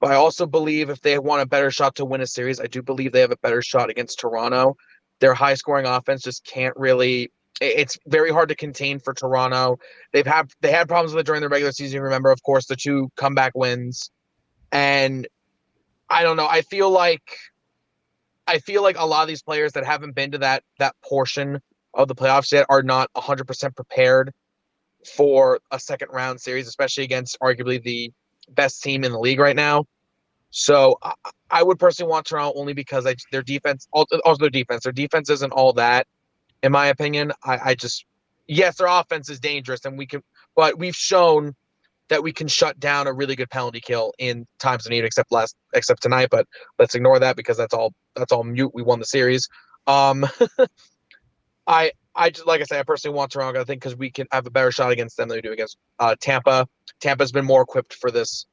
But I also believe if they want a better shot to win a series, I do believe they have a better shot against Toronto. Their high scoring offense just can't really it's very hard to contain for Toronto. They've had they had problems with it during the regular season. Remember, of course, the two comeback wins. And I don't know. I feel like I feel like a lot of these players that haven't been to that that portion of the playoffs yet are not 100% prepared for a second round series, especially against arguably the best team in the league right now. So I, I would personally want Toronto only because I, their defense, also their defense, their defense isn't all that, in my opinion. I, I just, yes, their offense is dangerous, and we can, but we've shown that we can shut down a really good penalty kill in times of need, except last, except tonight. But let's ignore that because that's all that's all mute. We won the series. Um, <laughs> I I just like I say, I personally want Toronto. I think because we can have a better shot against them than we do against uh, Tampa. Tampa's been more equipped for this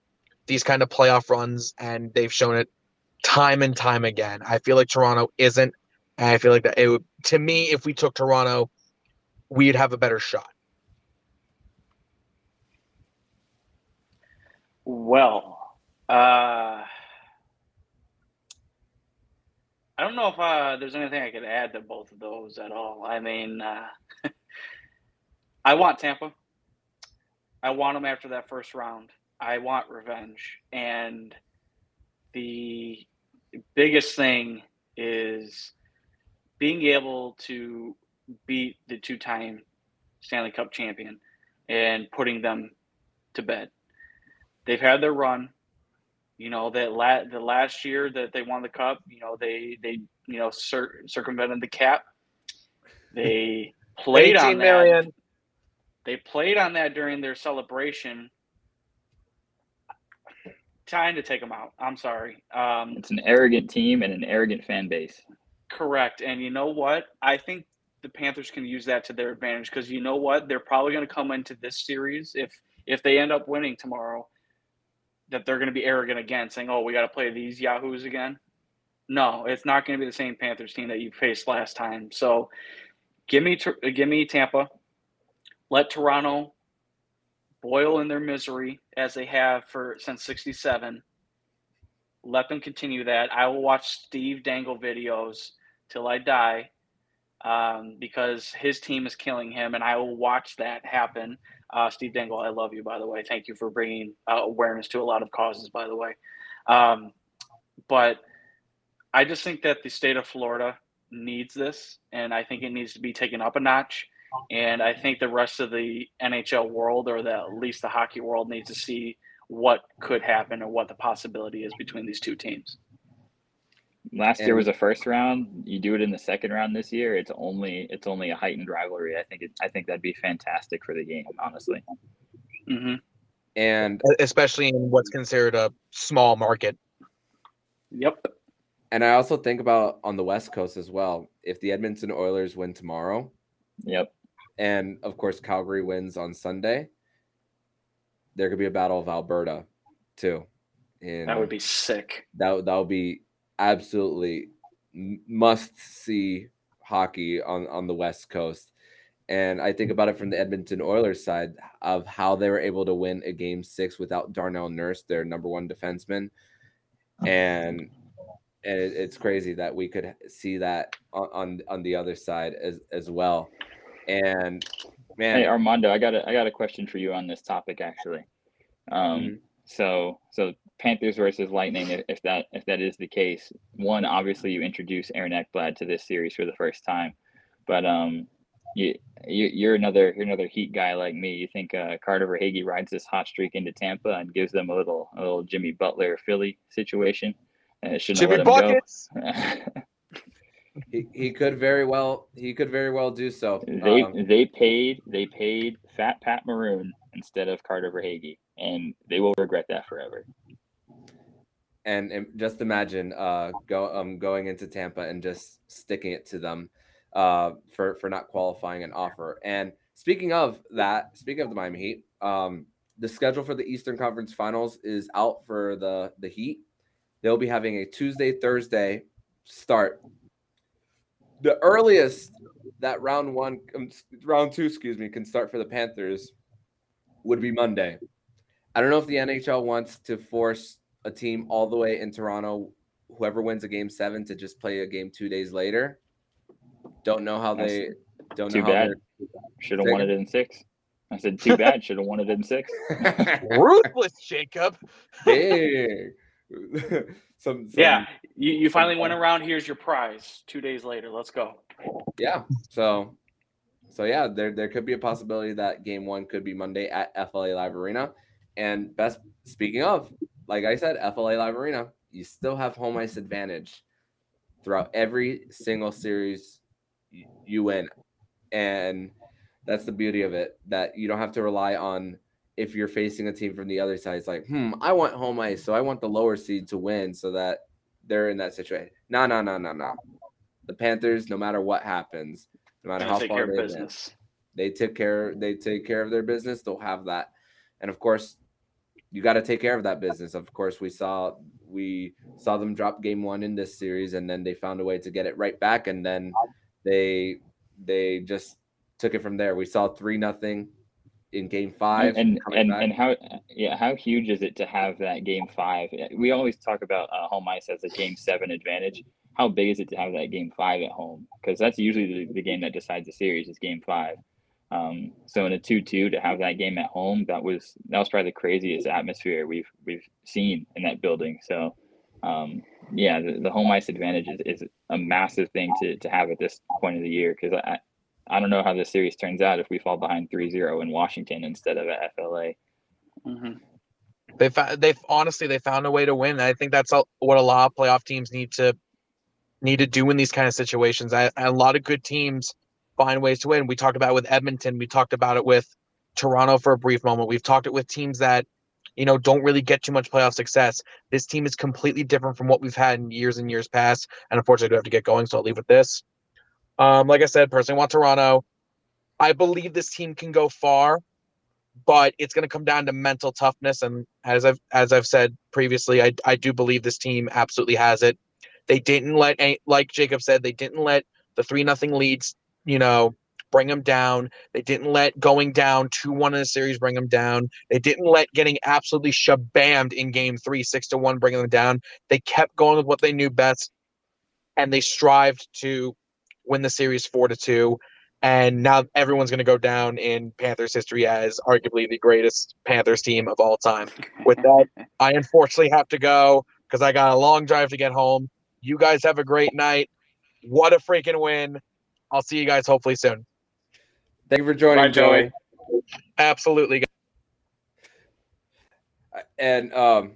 these kind of playoff runs, and they've shown it time and time again. I feel like Toronto isn't, and I feel like that it would to me if we took Toronto, we'd have a better shot. Well, uh, I don't know if uh, there's anything I could add to both of those at all. I mean, uh, <laughs> I want Tampa. I want them after that first round. I want revenge. And the biggest thing is being able to beat the two time Stanley Cup champion and putting them to bed they've had their run. You know that la- the last year that they won the cup, you know they they you know cir- circumvented the cap. They <laughs> played on that. Million. They played on that during their celebration. Trying to take them out. I'm sorry. Um, it's an arrogant team and an arrogant fan base. Correct. And you know what? I think the Panthers can use that to their advantage because you know what? They're probably going to come into this series if if they end up winning tomorrow that they're going to be arrogant again, saying, "Oh, we got to play these yahoos again." No, it's not going to be the same Panthers team that you faced last time. So, give me give me Tampa. Let Toronto boil in their misery as they have for since '67. Let them continue that. I will watch Steve Dangle videos till I die um, because his team is killing him, and I will watch that happen. Uh, Steve Dangle, I love you, by the way. Thank you for bringing uh, awareness to a lot of causes, by the way. Um, but I just think that the state of Florida needs this, and I think it needs to be taken up a notch. And I think the rest of the NHL world, or the, at least the hockey world, needs to see what could happen and what the possibility is between these two teams. Last and, year was a first round. You do it in the second round this year. It's only it's only a heightened rivalry. I think it, I think that'd be fantastic for the game, honestly. Mm-hmm. And especially in what's considered a small market. Yep. And I also think about on the West Coast as well. If the Edmonton Oilers win tomorrow, yep. And of course, Calgary wins on Sunday. There could be a battle of Alberta, too. And that would be sick. That that would be absolutely must see hockey on on the West Coast. And I think about it from the Edmonton Oilers side of how they were able to win a game six without Darnell Nurse, their number one defenseman. And and it, it's crazy that we could see that on, on on the other side as as well. And man, Hey Armando, I got a I got a question for you on this topic actually. Um, Mhm. so so Panthers versus Lightning, if, if that if that is the case, one obviously you introduce Aaron Ekblad to this series for the first time, but um, you, you you're another you're another Heat guy like me. You think uh, Carter Verhaeghe rides this hot streak into Tampa and gives them a little a little Jimmy Butler Philly situation? Uh, shouldn't Jimmy have let buckets. go. <laughs> he, he could very well he could very well do so. They Um, they paid they paid Fat Pat Maroon instead of Carter Verhaeghe, and they will regret that forever. And, and just imagine uh go um going into Tampa and just sticking it to them uh for for not qualifying an offer. And speaking of that, speaking of the Miami Heat, um the schedule for the Eastern Conference Finals is out for the the Heat. They'll be having a Tuesday Thursday start. The earliest that round one um, round 2 excuse me can start for the Panthers would be Monday. I don't know if the NHL wants to force a team all the way in Toronto, whoever wins a game seven, to just play a game two days later. Don't know how they don't Too know how bad. they're- Should have won it in six. I said, too bad. Should have won it in six. <laughs> Ruthless, Jacob. <laughs> Dang. <laughs> some, some Yeah, you, you finally went around. Here's your prize. Two days later, let's go. yeah. So so yeah, there there could be a possibility that game one could be Monday at FLA Live Arena. And best speaking of, like I said, FLA Live Arena, you still have home ice advantage throughout every single series you win. And that's the beauty of it that you don't have to rely on if you're facing a team from the other side. It's like, hmm, I want home ice, so I want the lower seed to win so that they're in that situation. No, no, no, no, no. The Panthers, no matter what happens, no matter how far they business. they took care they take care of their business they'll have that and of course you got to take care of that business. Of course we saw we saw them drop game one in this series and then they found a way to get it right back and then they they just took it from there. We saw three nothing in game five and and, back. and how yeah how huge is it to have that game five? We always talk about uh, home ice as a game seven advantage. How big is it to have that game five at home? Because that's usually the, the game that decides the series is game five um, so in a 2-2 to have that game at home that was that was probably the craziest atmosphere we've we've seen in that building so um, yeah the, the home ice advantage is, is a massive thing to, to have at this point of the year because I, I don't know how this series turns out if we fall behind 3-0 in Washington instead of at FLA. Mhm. They found they've honestly they found a way to win. I think that's a, what a lot of playoff teams need to need to do in these kind of situations. I, a lot of good teams find ways to win. We talked about it with Edmonton. We talked about it with Toronto for a brief moment. We've talked it with teams that you know don't really get too much playoff success. This team is completely different from what we've had in years and years past. And unfortunately, I do have to get going, so I'll leave with this. Um, like I said, personally, want Toronto. I believe this team can go far but it's going to come down to mental toughness. And as I've as I've said previously, I I do believe this team absolutely has it. They didn't let any, like Jacob said, they didn't let the three nothing leads, you know, bring them down. They didn't let going down two one in the series bring them down. They didn't let getting absolutely shabammed in game three six to one bring them down. They kept going with what they knew best, and they strived to win the series four to two and now everyone's going to go down in Panthers history as arguably the greatest Panthers team of all time. With that, I unfortunately have to go because I got a long drive to get home. You guys have a great night. What a freaking win! I'll see you guys hopefully soon. thank you for joining Bye, Joey. Absolutely. and um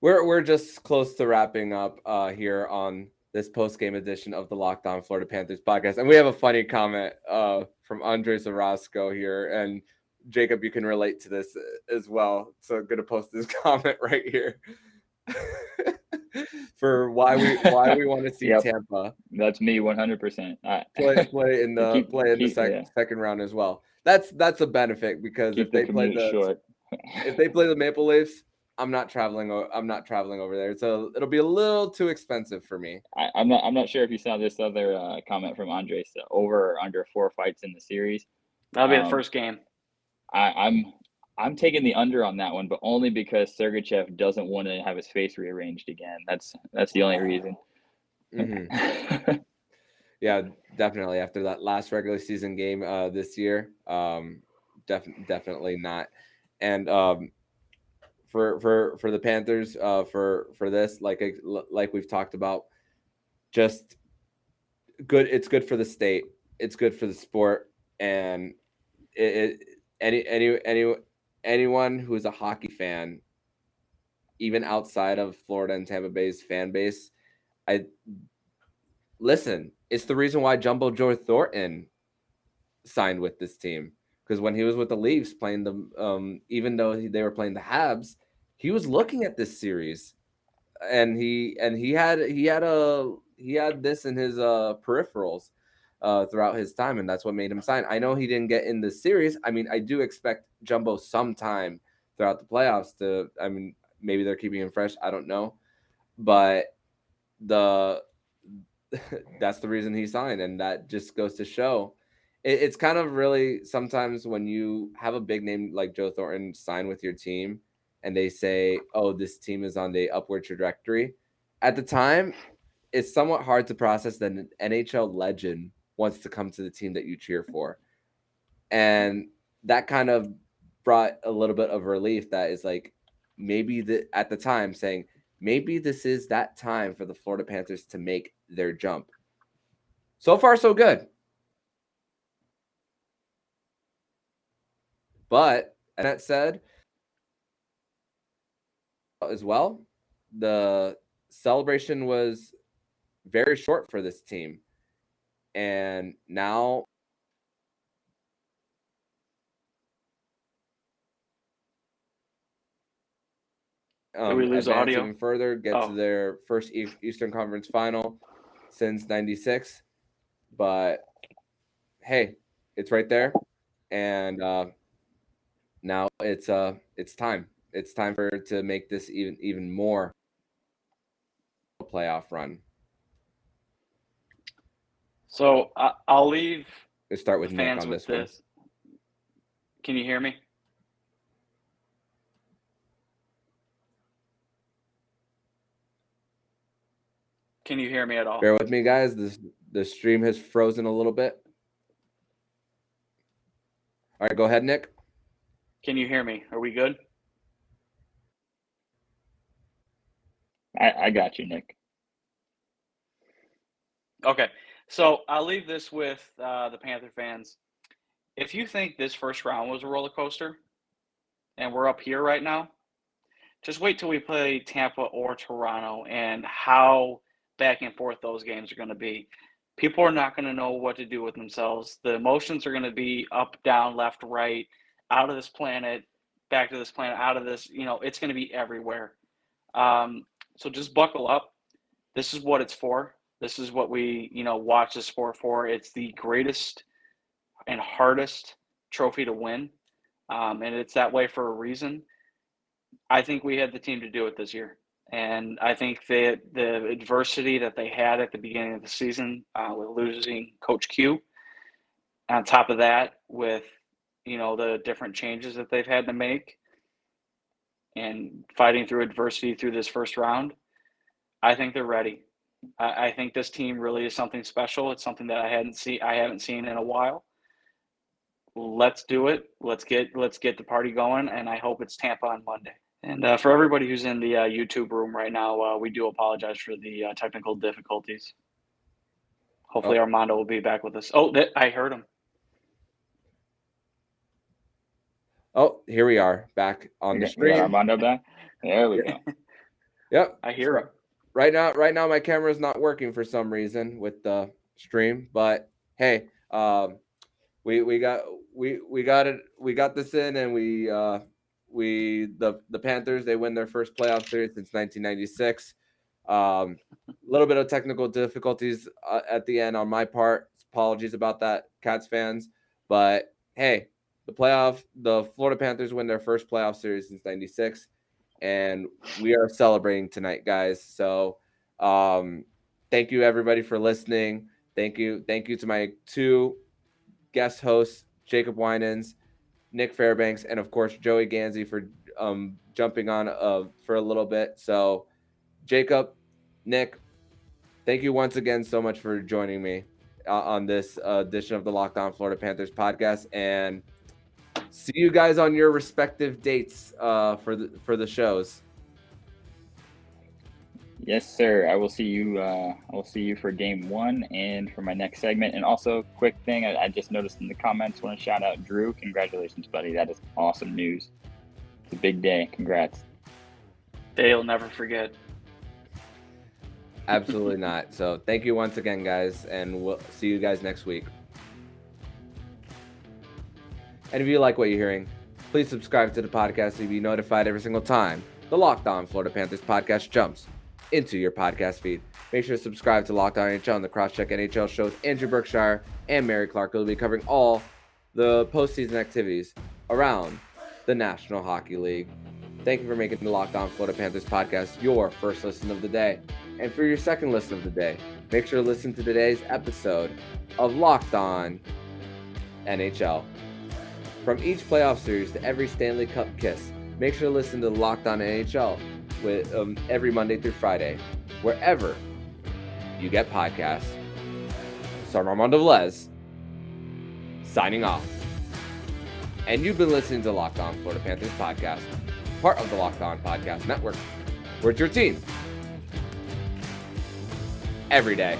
we're we're just close to wrapping up uh here on this post game edition of the Locked On Florida Panthers podcast. And we have a funny comment uh from Andres Orozco here. And Jacob, you can relate to this uh, as well. So I'm gonna post this <laughs> comment right here. <laughs> For why we why we want to <laughs> see Yep. Tampa That's me 100%. <laughs> Play play in the Keep- play in the keep- sec- yeah. second round as well. That's that's a benefit because keep if the they play the short. <laughs> if they play the Maple Leafs, I'm not traveling. o- I'm not traveling over there. So it'll be a little too expensive for me. I, I'm not. I'm not sure if you saw this other uh, comment from Andres. uh, Over or under four fights in the series. That'll be Um, the first game. I, I'm I'm taking the under on that one, but only because Sergachev doesn't want to have his face rearranged again. That's that's the only reason. Mhm. <laughs> Yeah, definitely. After that last regular season game uh, this year, um, def- definitely not. And um, for for for the Panthers, uh, for for this, like like we've talked about, just good. It's good for the state. It's good for the sport, and it, it any any any anyone who's a hockey fan, even outside of Florida and Tampa Bay's fan base, I listen, it's the reason why Jumbo Joe Thornton signed with this team. Because when he was with the Leafs playing the, um, even though they were playing the Habs, he was looking at this series, and he and he had he had a he had this in his uh peripherals uh throughout his time, and that's what made him sign. I know he didn't get in the series. I mean, I do expect Jumbo sometime throughout the playoffs to. I mean, maybe they're keeping him fresh. I don't know, but the <laughs> that's the reason he signed, and that just goes to show. It, it's kind of really sometimes when you have a big name like Joe Thornton sign with your team, and they say, "Oh, this team is on the upward trajectory." At the time, it's somewhat hard to process that an NHL legend wants to come to the team that you cheer for, and that kind of brought a little bit of relief. That is like maybe the at the time saying maybe this is that time for the Florida Panthers to make their jump. So far, so good. But and that said, as well, the celebration was very short for this team. And now um, we lose audio? even further, get Oh. to their first Eastern Conference final since '96. But hey, it's right there, and uh, now it's uh it's time. It's time for to make this even even more a playoff run. So I, I'll leave Let's start the with Nick fans on with this one. Can you hear me? Can you hear me at all? Bear with me, guys. This the stream has frozen a little bit. All right, go ahead, Nick. Can you hear me? Are we good? I, I got you, Nick. Okay. So I'll leave this with uh, the Panther fans. If you think this first round was a roller coaster and we're up here right now, just wait till we play Tampa or Toronto and how back and forth those games are going to be. People are not going to know what to do with themselves. The emotions are going to be up, down, left, right, out of this planet, back to this planet, out of this. You know, it's going to be everywhere. Um, so just buckle up. This is what it's for. This is what we, you know, watch the sport for. It's the greatest and hardest trophy to win, um, and it's that way for a reason. I think we had the team to do it this year, and I think that the adversity that they had at the beginning of the season uh, with losing Coach Q, on top of that, with you know the different changes that they've had to make, and fighting through adversity through this first round, I think they're ready. I, I think this team really is something special. It's something that I hadn't seen I haven't seen in a while. Let's do it. Let's get let's get the party going, and I hope it's Tampa on Monday. And uh, for everybody who's in the uh, YouTube room right now, uh, we do apologize for the uh, technical difficulties. Hopefully, Oh. Armando will be back with us. Oh, that, I heard him. Oh, here we are back on the We got- we got stream. Armando back. There we go. Yep. I hear him. Right now, right now, my camera is not working for some reason with the stream. But hey, um, we we got we we got it. We got this in, and we uh, we the the Panthers they win their first playoff series since 1996. Um, a little bit of technical difficulties uh, at the end on my part. Apologies about that, Cats fans. But hey, the playoff, the Florida Panthers win their first playoff series since '96, and we are celebrating tonight, guys. So, um, thank you everybody for listening. Thank you, thank you to my two guest hosts, Jacob Winans, Nick Fairbanks, and of course Joey Ganzi for um, jumping on uh, for a little bit. So, Jacob, Nick, thank you once again so much for joining me uh, on this uh, edition of the Locked On Florida Panthers podcast, and see you guys on your respective dates uh, for the for the shows. Yes, sir. I will see you. Uh, I will see you for game one and for my next segment. And also, quick thing I, I just noticed in the comments. Want to shout out Drew. Congratulations, buddy. That is awesome news. It's a big day. Congrats. They'll never forget. Absolutely not. So, thank you once again, guys, and we'll see you guys next week. And if you like what you're hearing, please subscribe to the podcast to be notified every single time the Locked On Florida Panthers podcast jumps into your podcast feed. Make sure to subscribe to Locked On NHL and the Crosscheck NHL show with Andrew Berkshire and Mary Clark. We'll be covering all the postseason activities around the National Hockey League. Thank you for making the Locked On Florida Panthers podcast your first listen of the day. And for your second listen of the day, make sure to listen to today's episode of Locked On NHL. From each playoff series to every Stanley Cup kiss, make sure to listen to Locked On NHL with um, every Monday through Friday, wherever you get podcasts. So I'm Armando Velez, signing off. And you've been listening to Locked On Florida Panthers podcast, part of the Locked On Podcast Network. We're your team every day.